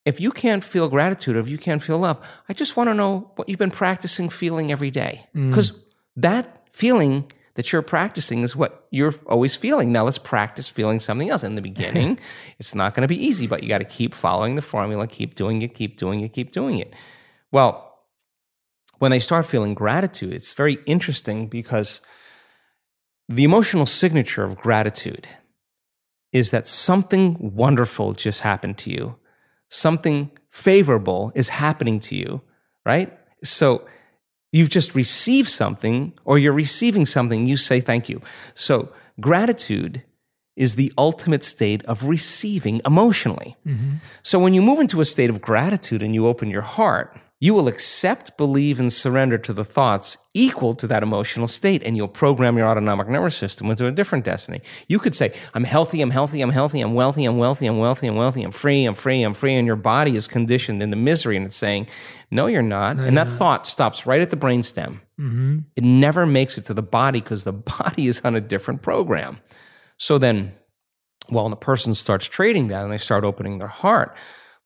if you can't feel gratitude, or if you can't feel love, I just want to know what you've been practicing feeling every day. Mm. Because that feeling that you're practicing is what you're always feeling. Now let's practice feeling something else. In the beginning, it's not going to be easy, but you got to keep following the formula, keep doing it, keep doing it, keep doing it. Well, when they start feeling gratitude, it's very interesting because the emotional signature of gratitude is that something wonderful just happened to you. Something favorable is happening to you, right? So you've just received something or you're receiving something, you say thank you. So gratitude is the ultimate state of receiving emotionally. Mm-hmm. So when you move into a state of gratitude and you open your heart, you will accept, believe, and surrender to the thoughts equal to that emotional state, and you'll program your autonomic nervous system into a different destiny. You could say, I'm healthy, I'm healthy, I'm healthy, I'm wealthy, I'm wealthy, I'm wealthy, I'm wealthy, I'm free, I'm free, I'm free, and your body is conditioned into misery, and it's saying, No, you're not. and that thought stops right at the brainstem. Mm-hmm. It never makes it to the body because the body is on a different program. So then, well, the person starts trading that and they start opening their heart,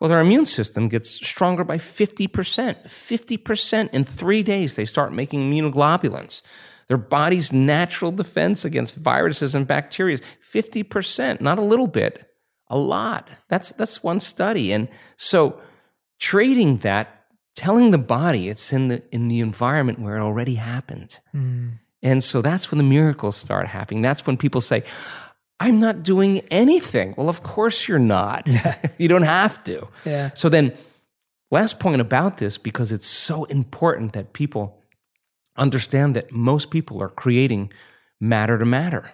well, their immune system gets stronger by 50%. 50% in three days, they start making immunoglobulins. Their body's natural defense against viruses and bacteria is 50%, not a little bit, a lot. That's, that's one study. And so trading that, telling the body it's in the, in the environment where it already happened. Hmm. And so that's when the miracles start happening. That's when people say, I'm not doing anything. Well, of course you're not. you don't have to. Yeah. So then, last point about this, because it's so important that people understand that most people are creating matter to matter.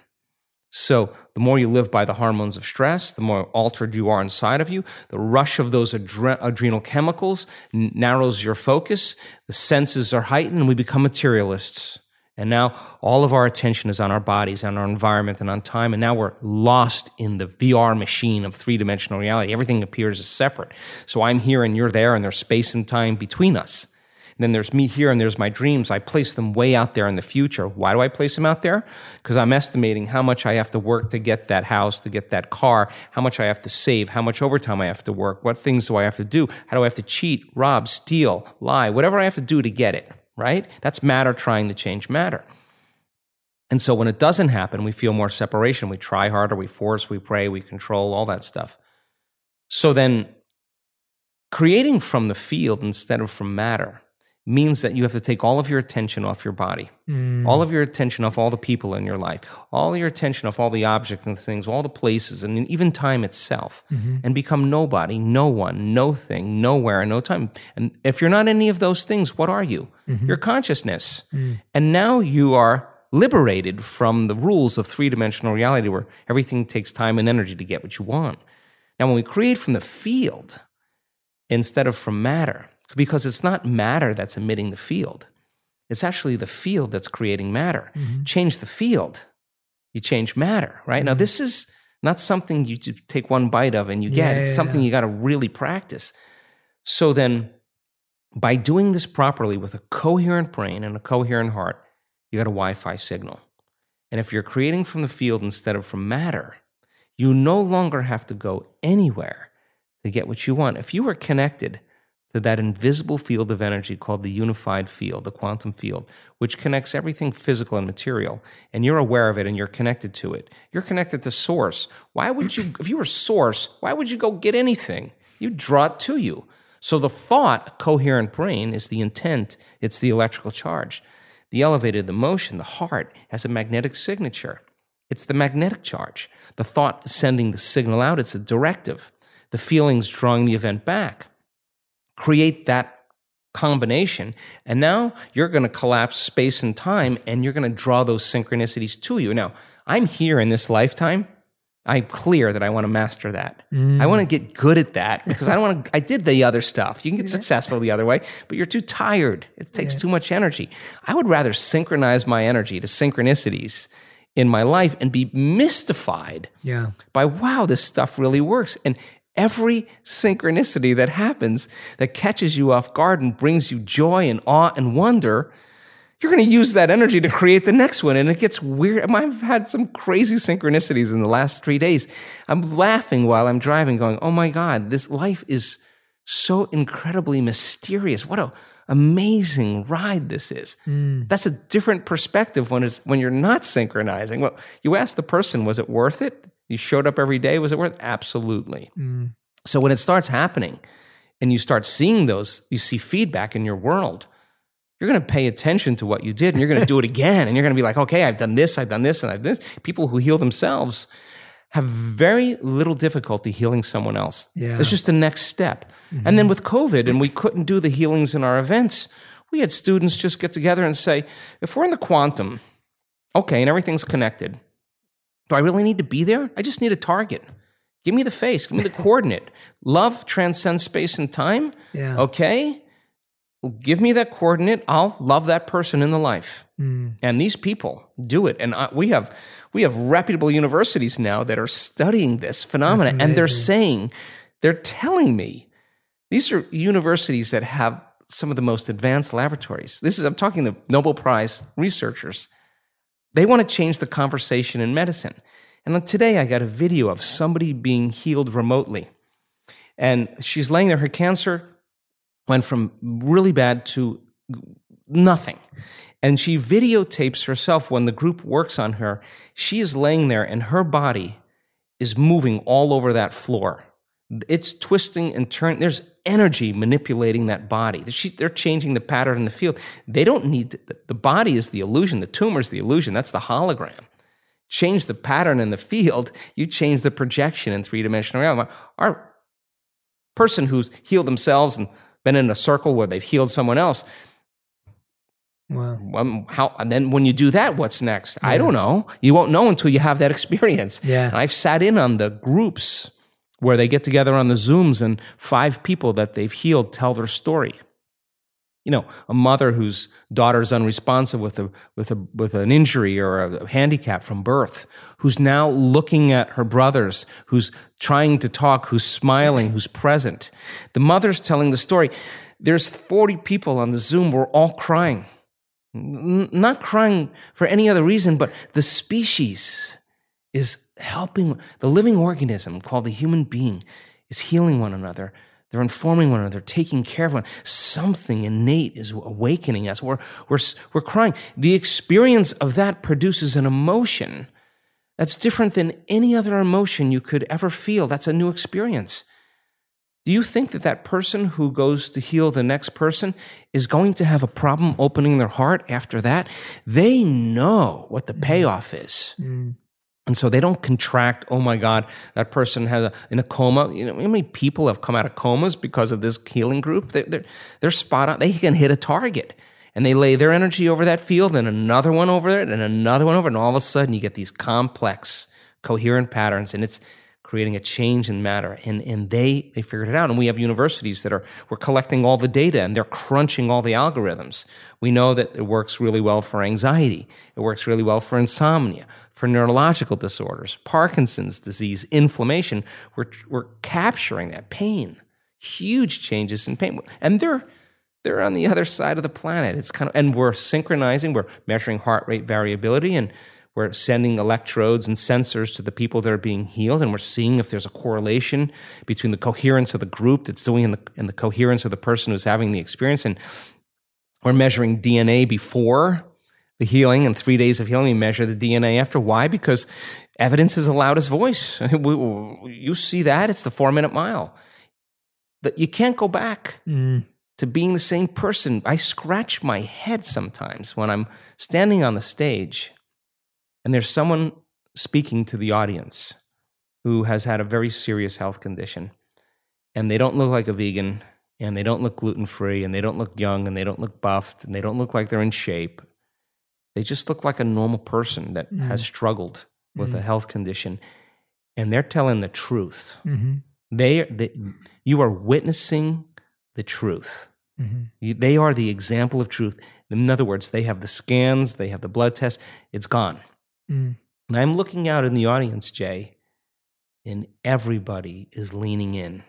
So, the more you live by the hormones of stress, the more altered you are inside of you. The rush of those adre- adrenal chemicals narrows your focus. The senses are heightened, and we become materialists. And now all of our attention is on our bodies, on our environment, and on time. And now we're lost in the VR machine of three dimensional reality. Everything appears as separate. So I'm here and you're there, and there's space and time between us. And then there's me here and there's my dreams. I place them way out there in the future. Why do I place them out there? Because I'm estimating how much I have to work to get that house, to get that car, how much I have to save, how much overtime I have to work, what things do I have to do, how do I have to cheat, rob, steal, lie, whatever I have to do to get it right? That's matter trying to change matter. And so when it doesn't happen, we feel more separation. We try harder, we force, we pray, we control, all that stuff. So then creating from the field instead of from matter means that you have to take all of your attention off your body, mm. all of your attention off all the people in your life, all your attention off all the objects and things, all the places, and even time itself, mm-hmm. and become nobody, no one, no thing, nowhere, no time. And if you're not any of those things, what are you? Mm-hmm. Your consciousness. Mm. And now you are liberated from the rules of three dimensional reality where everything takes time and energy to get what you want. Now, when we create from the field instead of from matter, because it's not matter that's emitting the field. It's actually the field that's creating matter. Mm-hmm. Change the field, you change matter, right? Mm-hmm. Now, this is not something you take one bite of and you get. Yeah, it's yeah, something yeah. you got to really practice. So then, by doing this properly with a coherent brain and a coherent heart, you got a Wi Fi signal. And if you're creating from the field instead of from matter, you no longer have to go anywhere to get what you want. If you were connected to that invisible field of energy called the unified field, the quantum field, which connects everything physical and material. And you're aware of it and you're connected to it. You're connected to source. Why would you, if you were source, why would you go get anything? You draw it to you. So the thought, coherent brain, is the intent, it's the electrical charge. The elevated, the motion, the heart has a magnetic signature. It's the magnetic charge. The thought sending the signal out, it's a directive. The feelings drawing the event back create that combination. And now you're going to collapse space and time and you're going to draw those synchronicities to you. Now, I'm here in this lifetime. I'm clear that I want to master that. Mm. I want to get good at that because I don't want to. I did the other stuff. You can get yeah. successful the other way, but you're too tired. It takes yeah. too much energy. I would rather synchronize my energy to synchronicities in my life and be mystified yeah. by wow, this stuff really works. And every synchronicity that happens that catches you off guard and brings you joy and awe and wonder, you're going to use that energy to create the next one. And it gets weird. I've had some crazy synchronicities in the last three days. I'm laughing while I'm driving, going, oh my God, this life is so incredibly mysterious. What a amazing ride this is. Mm. That's a different perspective when it's when you're not synchronizing. Well, you ask the person, was it worth it? You showed up every day. Was it worth? Absolutely. Mm. So when it starts happening and you start seeing those, you see feedback in your world, you're going to pay attention to what you did and you're going to do it again. And you're going to be like, okay, I've done this, I've done this, and I've done this. People who heal themselves have very little difficulty healing someone else. Yeah. It's just the next step. Mm-hmm. And then with COVID, and we couldn't do the healings in our events, we had students just get together and say, if we're in the quantum, okay, and everything's connected, do I really need to be there? I just need a target. Give me the face, give me the coordinate. Love transcends space and time. Yeah. Okay? Well, give me that coordinate. I'll love that person in the life. Mm. And these people do it. And I, we have we have reputable universities now that are studying this phenomenon and they're saying they're telling me these are universities that have some of the most advanced laboratories. This is I'm talking the Nobel Prize researchers they want to change the conversation in medicine. And today I got a video of somebody being healed remotely. And she's laying there, her cancer went from really bad to nothing. And she videotapes herself when the group works on her. She is laying there and her body is moving all over that floor. It's twisting and turning. There's energy manipulating that body. They're changing the pattern in the field. They don't need the body is the illusion. The tumor is the illusion. That's the hologram. Change the pattern in the field. You change the projection in three dimensional reality. Our person who's healed themselves and been in a circle where they've healed someone else, Wow. Um, how and then when you do that, what's next? I don't know. You won't know until you have that experience. Yeah. And I've sat in on the groups where they get together on the Zooms and five people that they've healed tell their story. You know, a mother whose daughter's unresponsive with a with a with an injury or a handicap from birth, who's now looking at her brothers, who's trying to talk, who's smiling, who's present. The mother's telling the story. There's 40 people on the Zoom, we're all crying. N- not crying for any other reason, but the species is helping the living organism called the human being is healing one another. They're informing one another, taking care of one. Something innate is awakening us. We're, we're, we're crying. The experience of that produces an emotion that's different than any other emotion you could ever feel. That's a new experience. Do you think that that person who goes to heal the next person is going to have a problem opening their heart after that? They know what the mm-hmm. payoff is. Mm. And so they don't contract, oh my God, that person has a, in a coma. You know, how many people have come out of comas because of this healing group? They're, they're, they're spot on. They can hit a target and they lay their energy over that field and another one over it and another one over. And all of a sudden you get these complex, coherent patterns and it's creating a change in matter. And, and they, they figured it out. And we have universities that are, we're collecting all the data and they're crunching all the algorithms. We know that it works really well for anxiety. It works really well for insomnia, for neurological disorders, Parkinson's disease, inflammation. We're, we're capturing that pain, huge changes in pain. And they're, they're on the other side of the planet. It's kind of, and we're synchronizing, we're measuring heart rate variability and we're sending electrodes and sensors to the people that are being healed, and we're seeing if there's a correlation between the coherence of the group that's doing and the, and the coherence of the person who's having the experience. And we're measuring DNA before the healing and three days of healing. We measure the DNA after. Why? Because evidence is the loudest voice. You see that? It's the four minute mile. That you can't go back mm. to being the same person. I scratch my head sometimes when I'm standing on the stage and there's someone speaking to the audience who has had a very serious health condition and they don't look like a vegan and they don't look gluten free and they don't look young and they don't look buffed and they don't look like they're in shape they just look like a normal person that mm. has struggled with mm. a health condition and they're telling the truth mm-hmm. they, they, you are witnessing the truth mm-hmm. you, they are the example of truth in other words they have the scans they have the blood test it's gone Mm. And I'm looking out in the audience, Jay, and everybody is leaning in.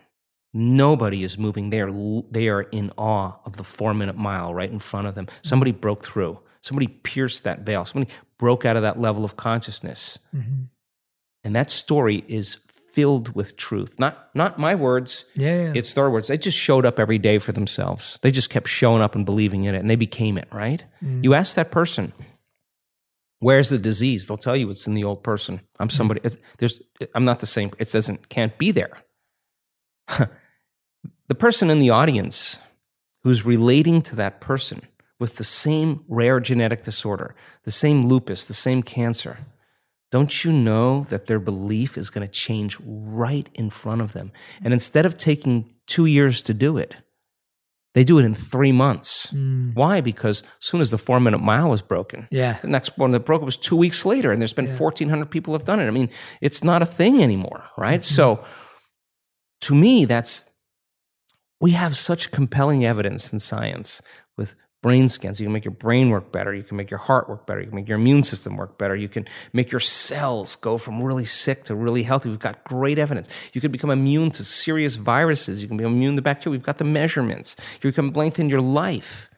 Nobody is moving. They are, they are in awe of the four minute mile right in front of them. Somebody broke through. Somebody pierced that veil. Somebody broke out of that level of consciousness. Mm-hmm. And that story is filled with truth. Not, not my words, yeah, yeah, it's their words. They just showed up every day for themselves. They just kept showing up and believing in it, and they became it, right? Mm. You ask that person, Where's the disease? They'll tell you it's in the old person. I'm hmm. somebody. There's. I'm not the same. It doesn't. Can't be there. the person in the audience who's relating to that person with the same rare genetic disorder, the same lupus, the same cancer. Don't you know that their belief is going to change right in front of them? And instead of taking two years to do it, they do it in three months. Mm. Why? Because as soon as the four minute mile was broken, yeah. the next one that broke it was two weeks later, and there's been yeah. 1,400 people have done it. I mean, it's not a thing anymore, right? Mm-hmm. So to me, that's, we have such compelling evidence in science with brain scans. You can make your brain work better. You can make your heart work better. You can make your immune system work better. You can make your cells go from really sick to really healthy. We've got great evidence. You can become immune to serious viruses. You can be immune to bacteria. We've got the measurements. You can lengthen your life.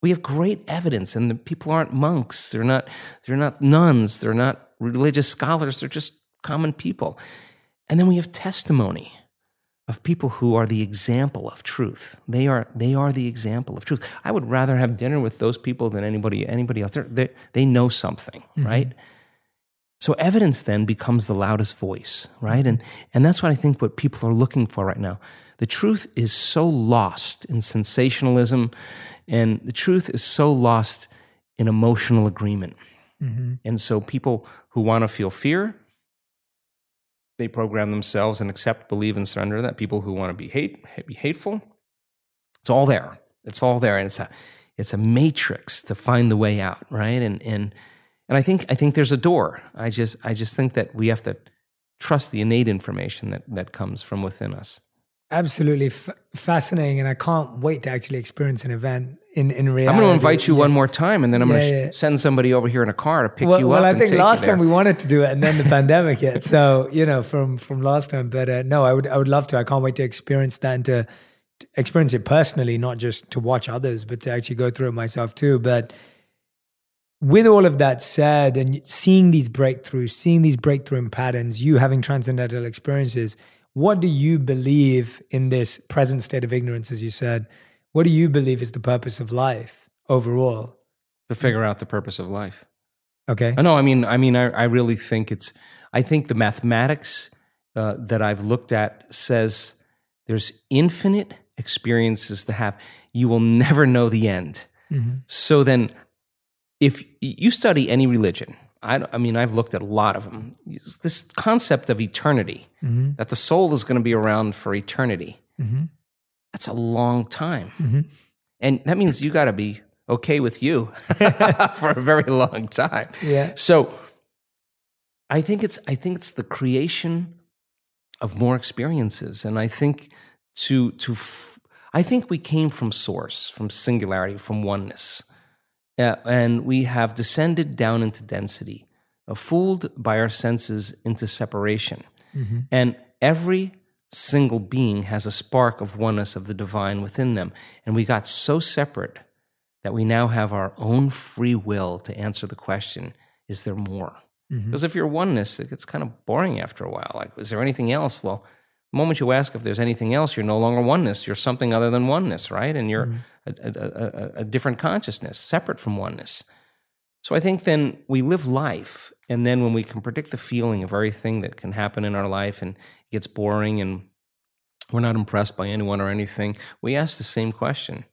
We have great evidence, and the people aren't monks. They're not. They're not nuns. They're not religious scholars. They're just common people. And then we have testimony of people who are the example of truth. They are, they are the example of truth. I would rather have dinner with those people than anybody, anybody else. They're, they they know something, mm-hmm. right? So evidence then becomes the loudest voice, right? And, and that's what I think what people are looking for right now. The truth is so lost in sensationalism, and the truth is so lost in emotional agreement. Mm-hmm. And so people who want to feel fear, they program themselves and accept, believe, and surrender that. People who want to be hate, be hateful, it's all there. It's all there, and it's a, it's a matrix to find the way out, right? And and and I think I think there's a door. I just I just think that we have to trust the innate information that that comes from within us. Absolutely f- fascinating, and I can't wait to actually experience an event in in reality. I'm going to invite you yeah. one more time, and then I'm Yeah, going to yeah. send somebody over here in a car to pick well, you well, up. Well, I think last time we wanted to do it, and then the pandemic hit. So you know, from from last time, but uh, no, I would I would love to. I can't wait to experience that and to, to experience it personally, not just to watch others, but to actually go through it myself too. But with all of that said, and seeing these breakthroughs, seeing these breakthrough patterns, you having transcendental experiences, what do you believe in this present state of ignorance, as you said? What do you believe is the purpose of life overall? to figure out the purpose of life. Okay. No. I mean, I mean, I, I really think it's. I think the mathematics uh, that I've looked at says there's infinite experiences to have. You will never know the end. So then, if you study any religion, I, I mean, I've looked at a lot of them. This concept of eternity, mm-hmm. that the soul is going to be around for eternity, mm-hmm. that's a long time. Mm-hmm. And that means you got to be okay with you for a very long time. Yeah. So I think it's I think it's the creation of more experiences, and I think to to f- I think we came from source, from singularity, from oneness, uh, and we have descended down into density, uh, fooled by our senses into separation, and every single being has a spark of oneness of the divine within them, and we got so separate that we now have our own free will to answer the question is there more? Because if you're oneness it gets kind of boring after a while. Like is there anything else? Well the moment you ask if there's anything else you're no longer oneness you're something other than oneness right and you're mm-hmm. a, a, a, a different consciousness separate from oneness so i think then we live life and then when we can predict the feeling of everything that can happen in our life and it gets boring and we're not impressed by anyone or anything we ask the same question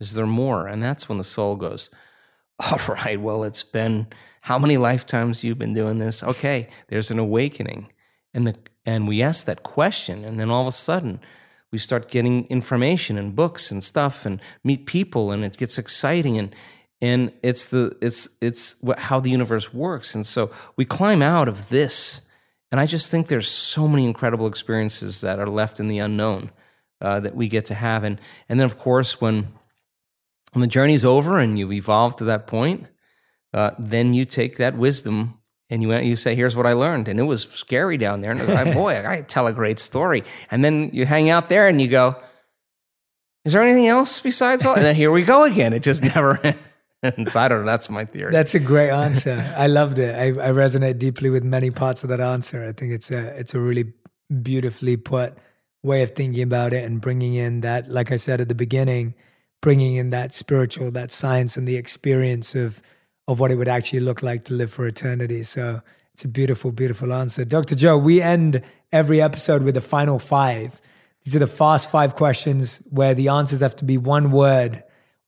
is there more? And that's when the soul goes, All right, well, it's been how many lifetimes you've been doing this? Okay, there's an awakening. And the and we ask that question, and then all of a sudden we start getting information and books and stuff and meet people and it gets exciting and and it's the it's it's what, how the universe works. And so we climb out of this and i just think there's so many incredible experiences that are left in the unknown uh, that we get to have. And and then of course when when the journey's over and you've evolved to that point, uh, then you take that wisdom and you you say, "Here's what I learned," and it was scary down there. And I was like, boy, I tell a great story. And then you hang out there and you go, "Is there anything else besides all?" And then here we go again. It just never ends. I don't know. That's my theory. That's a great answer. I loved it. I, I resonate deeply with many parts of that answer. I think it's a it's a really beautifully put way of thinking about it and bringing in that, like I said at the beginning, bringing in that spiritual, that science, and the experience of of what it would actually look like to live for eternity. So it's a beautiful, beautiful answer, Dr. Joe. We end every episode with the final five. These are the fast five questions where the answers have to be one word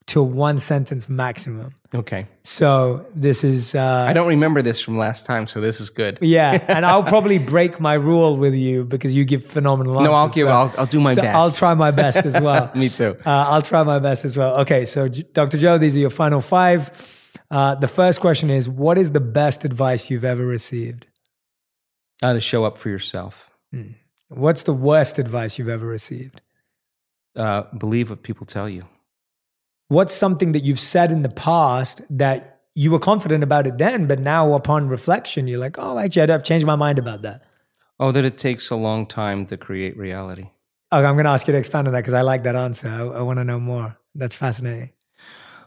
to one sentence maximum. okay. So this is uh, I don't remember this from last time, so this is good. yeah, and I'll probably break my rule with you because you give phenomenal answers. No, I'll give. so- I'll, I'll do my so best. I'll try my best as well. Me too. Uh, I'll try my best as well. Okay, so Dr. Joe, these are your final five. Uh, the first question is: What is the best advice you've ever received? How to show up for yourself. What's the worst advice you've ever received? Uh, believe what people tell you. What's something that you've said in the past that you were confident about it then, but now upon reflection, you're like, oh, actually, I've changed my mind about that. Oh, that it takes a long time to create reality. Okay, I'm going to ask you to expand on that because I like that answer. I, I want to know more. That's fascinating.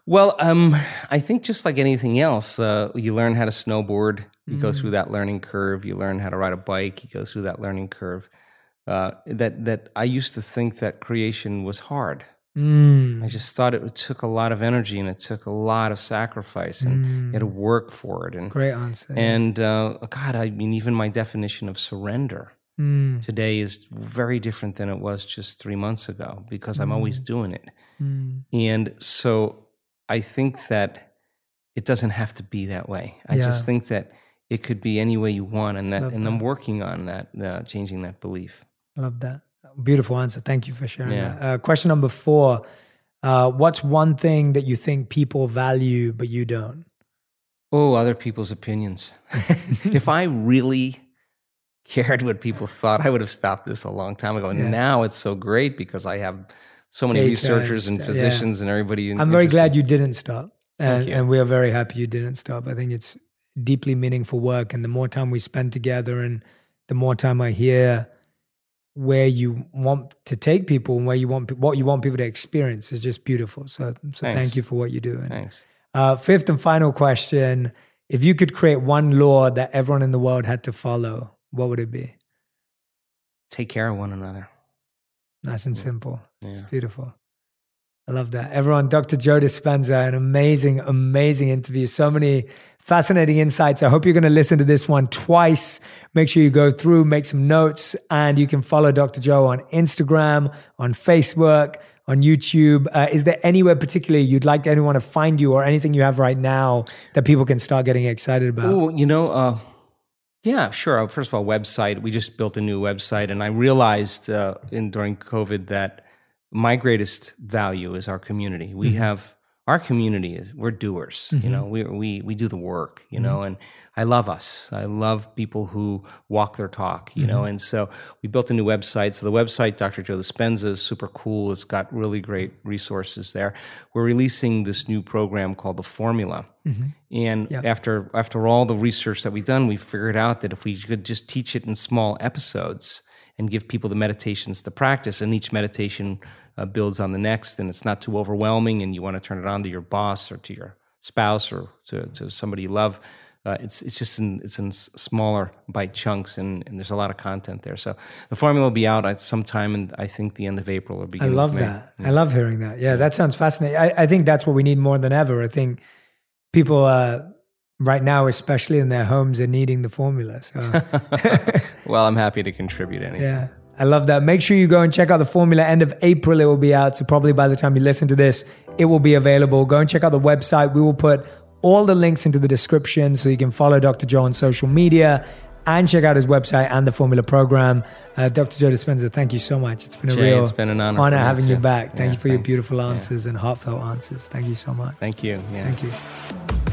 Well, um, I think just like anything else, uh, you learn how to snowboard. You go through that learning curve. You learn how to ride a bike. You go through that learning curve. Uh, that that I used to think that creation was hard. Mm. I just thought it took a lot of energy and it took a lot of sacrifice and you had to work for it. And Great answer. and uh, God, I mean, even my definition of surrender Mm. today is very different than it was just three months ago because I'm always doing it. Mm. And so I think that it doesn't have to be that way. I just think that it could be any way you want, and that, Love and I'm working on that, uh, changing that belief. Love that. Beautiful answer. Thank you for sharing Yeah. that. Uh, question number four Uh, what's one thing that you think people value but you don't? Oh, other people's opinions. if I really cared what people thought, I would have stopped this a long time ago. Yeah. Now it's so great because I have so many researchers and physicians and everybody. In I'm very glad you didn't stop. And, you. and we are very happy you didn't stop. I think it's deeply meaningful work. And the more time we spend together and the more time I hear where you want to take people and where you want what you want people to experience is just beautiful. So, so thank you for what you do. And, Thanks. uh, fifth and final question: If you could create one law that everyone in the world had to follow, what would it be? Take care of one another. Nice and simple. It's beautiful. I love that. Everyone, Dr. Joe Dispenza, an amazing, amazing interview. So many fascinating insights. I hope you're going to listen to this one twice. Make sure you go through, make some notes, and you can follow Dr. Joe on Instagram, on Facebook, on YouTube. Uh, is there anywhere particularly you'd like anyone to find you or anything you have right now that people can start getting excited about? Oh, you know, uh, yeah, sure. Uh, First of all, website. We just built a new website, and I realized uh, in during COVID that my greatest value is our community. We mm-hmm. have our community. Is, we're doers. You mm-hmm. know, we we we do the work. You mm-hmm. know, and I love us. I love people who walk their talk. You know, and so we built a new website. So the website, Dr. Joe Dispenza, is super cool. It's got really great resources there. We're releasing this new program called the Formula. And after after all the research that we've done, we figured out that if we could just teach it in small episodes and give people the meditations to practice, and each meditation uh, builds on the next, and it's not too overwhelming, and you want to turn it on to your boss or to your spouse or to, to somebody you love. Uh, it's it's just in it's in smaller bite chunks, and, and there's a lot of content there. So the formula will be out at sometime, and I think the end of April or I love that. I love hearing that. Yeah, that sounds fascinating. I, I think that's what we need more than ever. I think people uh, right now, especially in their homes, are needing the formula. So Well, I'm happy to contribute anything. yeah, I love that. Make sure you go and check out the formula. End of April, it will be out. So probably by the time you listen to this, it will be available. Go and check out the website. We will put all the links into the description so you can follow Dr. Joe on social media and check out his website and the formula program. Uh, Dr. Joe Dispenza, thank you so much. It's been a Jay, real it's been an honor me having you back. Thank Yeah, you for your thanks. beautiful Yeah. answers and heartfelt answers. Thank you so much. Thank you. Yeah. Thank you.